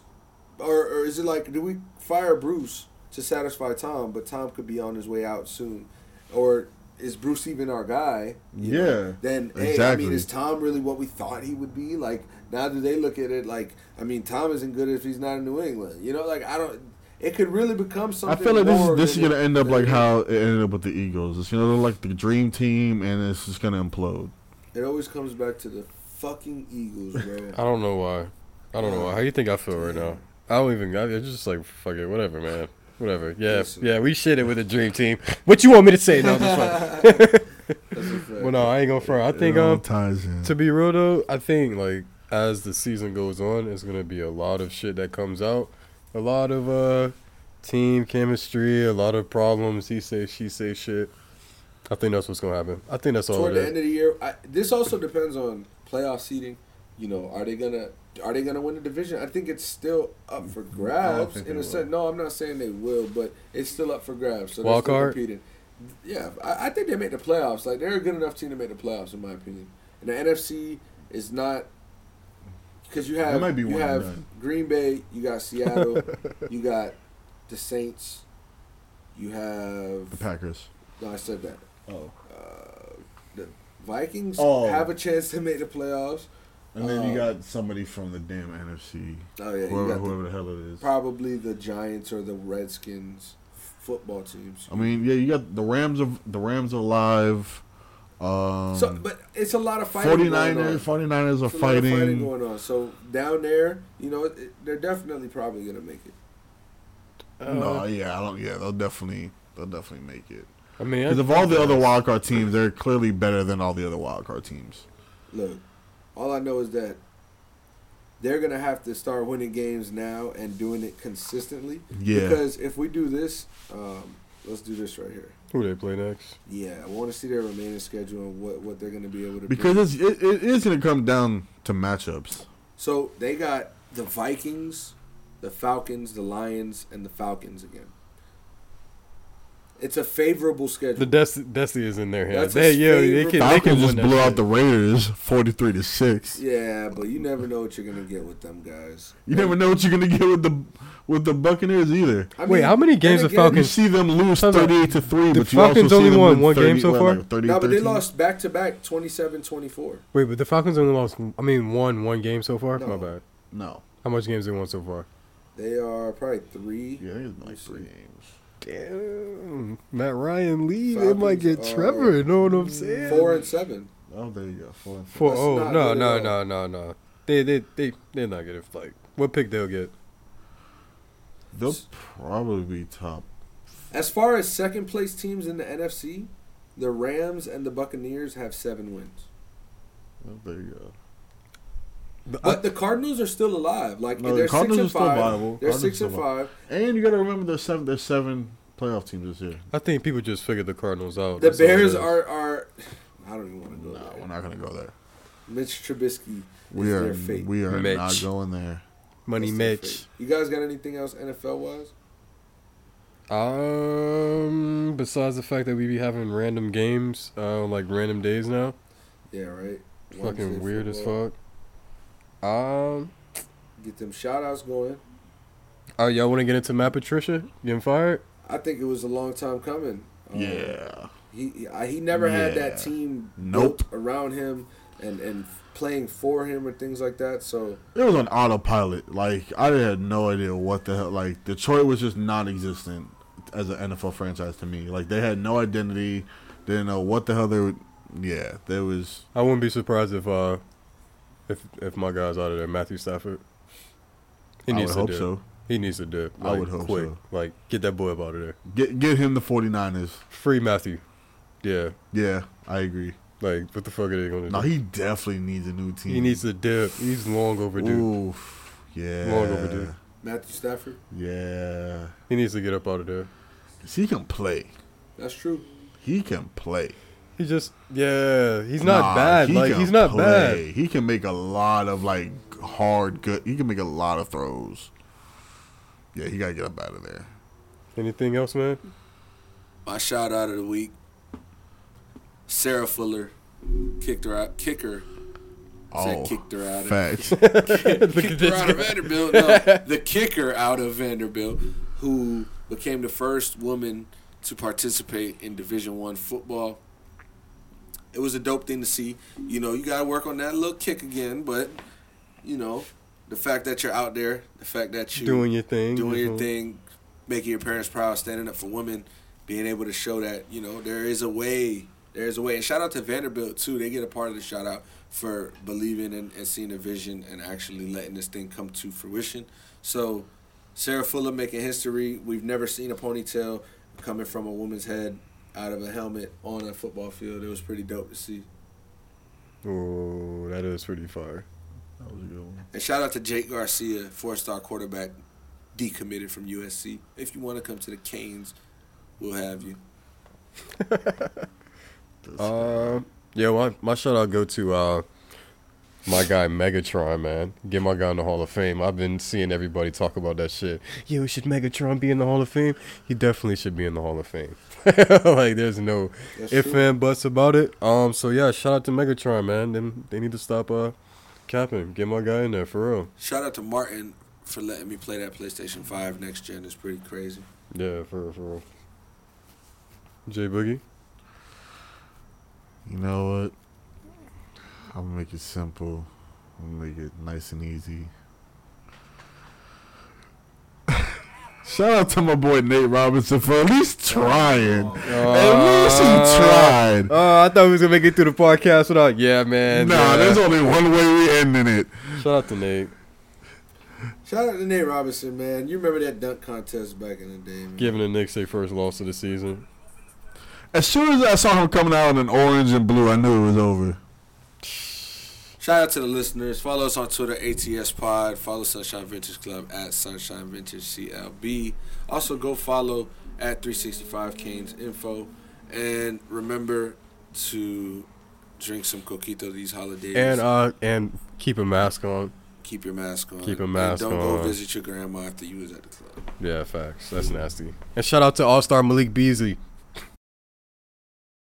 or, or is it like do we fire Bruce to satisfy Tom, but Tom could be on his way out soon, or is Bruce even our guy? You know? Yeah, Then hey, I mean, is Tom really what we thought he would be? Like now, do they look at it like? I mean, Tom isn't good if he's not in New England. You know, like I don't. It could really become something. I feel like this is this is gonna it- end up like how it ended up with the Eagles. It's you know they're like the dream team, and it's just gonna implode. It always comes back to the fucking Eagles, bro. I don't know why. I don't know why. How you think I feel right now? I don't even. I, it's just like fuck it, whatever, man. Whatever. Yeah, Listen. yeah. We shit it with a dream team. What you want me to say? No, that's fine. That's a fact. well, no, I ain't gonna front. I think um, ties in. to be real though, I think like as the season goes on, it's gonna be a lot of shit that comes out. A lot of uh team chemistry, a lot of problems. He say, she say shit. I think that's what's gonna happen. I think that's all toward it the is. end of the year. I, this also depends on playoff seeding. You know, are they gonna are they gonna win the division? I think it's still up for grabs. In a sense, no, I'm not saying they will, but it's still up for grabs. So they're still card? competing. Yeah, I, I think they make the playoffs. Like they're a good enough team to make the playoffs, in my opinion. And the NFC is not because you have you one have. Green Bay, you got Seattle, you got the Saints, you have the Packers. no, I said that. Oh, Uh, the Vikings Oh. have a chance to make the playoffs. And then you Uh, got somebody from the damn NFC. Oh yeah, you whoever, got the, whoever the hell it is. probably the Giants or the Redskins football teams. I mean, yeah, you got the Rams of the Rams are live. Um, So, but it's a lot of fighting. 49ers, going on. 49ers are It's a lot of fighting. fighting going on. So down there, you know, it, they're definitely probably gonna make it. no, yeah, I don't. Yeah, they'll definitely, they'll definitely make it. I mean, Because of all the other wild card teams, they're clearly better than all the other wild card teams. Look, all I know is that they're gonna have to start winning games now and doing it consistently. Yeah. Because if we do this, um, let's do this right here. who they play next? Yeah, I want to see their remaining schedule and what, what they're gonna be able to. Do. Because bring. it's, it, it is going to come down to matchups. so they got the Vikings, the Falcons, the Lions, and the Falcons again. It's a favorable schedule. The Dusty, Destiny is in their hands. That's They, yeah, they can, they can just win that blew out the Raiders forty-three to six. yeah, but you never know what you're gonna get with them guys. You never know what you're going to get with the with the Buccaneers either. I Wait, how many games and the again- You Falcons- see them lose Hold on. thirty-eight to three, The but you also Falcons see only them won one 30 game so what, far? like 30, No, but they lost back to back 27-24. Wait, but the Falcons only lost. I mean, won one game so far. No. My bad. No, How much games they won so far? They are probably three. yeah, I think it's like three games. Damn, Matt Ryan leave. They might get are Trevor. You know what I'm saying? Four and seven. Oh, there you go. Four and Four. That's Oh not no no no no no. They they they they're not getting like what pick they'll get. They'll probably be top. As far as second place teams in the NFC, the Rams and the Buccaneers have seven wins. Oh, there you go. But the Cardinals are still alive. Like No, the they're Cardinals six are and still five. viable. They're Cardinals six and still five. And you got to remember there's seven. There's seven playoff teams this year. I think people just figured the Cardinals out. The That's Bears are are. I don't even want to go No, there. we're not gonna go there. Mitch Trubisky We are. their fate. We are Mitch. not going there. money That's Mitch. You guys got anything else NFL wise? Um, besides the fact that we be having random games, uh, like random days now, Yeah, right. fucking Wednesday weird as fuck. Um, Get them shout outs going. oh y'all want to get into Matt Patricia getting fired? I think it was a long time coming. Um, Yeah. He he, I- he never had that team Nope. built around him and and playing for him or things like that. So It was on autopilot. Like I had no idea what the hell. Like Detroit was just non-existent as an NFL franchise to me. Like they had no identity. Didn't know what the hell they would. Yeah, there was. I wouldn't be surprised if uh, if if my guy's out of there, Matthew Stafford. He I would to hope dip. so. He needs to dip. I would hope quick. so. Like get that boy up out of there. Get get him the 49ers. Free Matthew. Yeah. Yeah, I agree. Like what the fuck are they gonna No, do? No, he definitely needs a new team. He needs to dip. He's long overdue. Oof. Yeah. Long overdue. Matthew Stafford, Yeah. He needs to get up out of there. 'Cause he can play. that's true. He can play. He just yeah. He's not Nah, bad. he like can he's not play. bad. He can make a lot of like hard good. He can make a lot of throws. Yeah, he gotta get up out of there. Anything else, man? My shout out of the week. Sarah Fuller kicked her out. Kicker Oh, kicked her out. Facts. Look at kicked her out of. Vanderbilt. No, the kicker out of Vanderbilt, who became the first woman to participate in Division One football. It was a dope thing to see. You know, you got to work on that little kick again, but you know, the fact that you're out there, the fact that you Doing your thing. doing your know. thing, making your parents proud, standing up for women, being able to show that you know there is a way. There is a way. And shout out to Vanderbilt too. They get a part of the shout out for believing and, and seeing a vision and actually letting this thing come to fruition. So Sarah Fuller making history. We've never seen a ponytail coming from a woman's head out of a helmet on a football field. It was pretty dope to see. Oh, that is pretty far. That was a good one. And shout out to Jake Garcia, four star quarterback, decommitted from USC. If you want to come to the Canes, we'll have you. That's- Um, yeah, my my shout out go to uh my guy Megatron, man. Get my guy in the Hall of Fame. I've been seeing everybody talk about that shit. Yo, should Megatron be in the Hall of Fame? He definitely should be in the Hall of Fame. like, there's no That's if true. and buts about it. Um, so yeah, shout out to Megatron, man. Them they need to stop uh capping. Get my guy in there for real. Shout out to Martin for letting me play that PlayStation 5 next gen. It's pretty crazy. Yeah, for real, for real. J Boogie. You know what? I'm gonna make it simple. I'm gonna make it nice and easy. Shout out to my boy Nate Robinson for at least trying. Uh, at least he tried. Oh, I thought we was gonna make it through the podcast without. Yeah, man. nah, yeah. there's only one way we ending it. Shout out to Nate. Shout out to Nate Robinson, man. You remember that dunk contest back in the day, man. Giving the Knicks their first loss of the season. As soon as I saw him coming out in an orange and blue, I knew it was over. Shout out to the listeners. Follow us on Twitter, ATS Pod. Follow Sunshine Vintage Club at Sunshine Vintage CLB. Also, go follow at 365 Canes Info. And remember to drink some coquito these holidays. And uh, and keep a mask on. keep your mask on. keep a And mask don't on. go visit your grandma after you was at the club. Yeah, facts. That's nasty. And shout out to All Star Malik Beasley.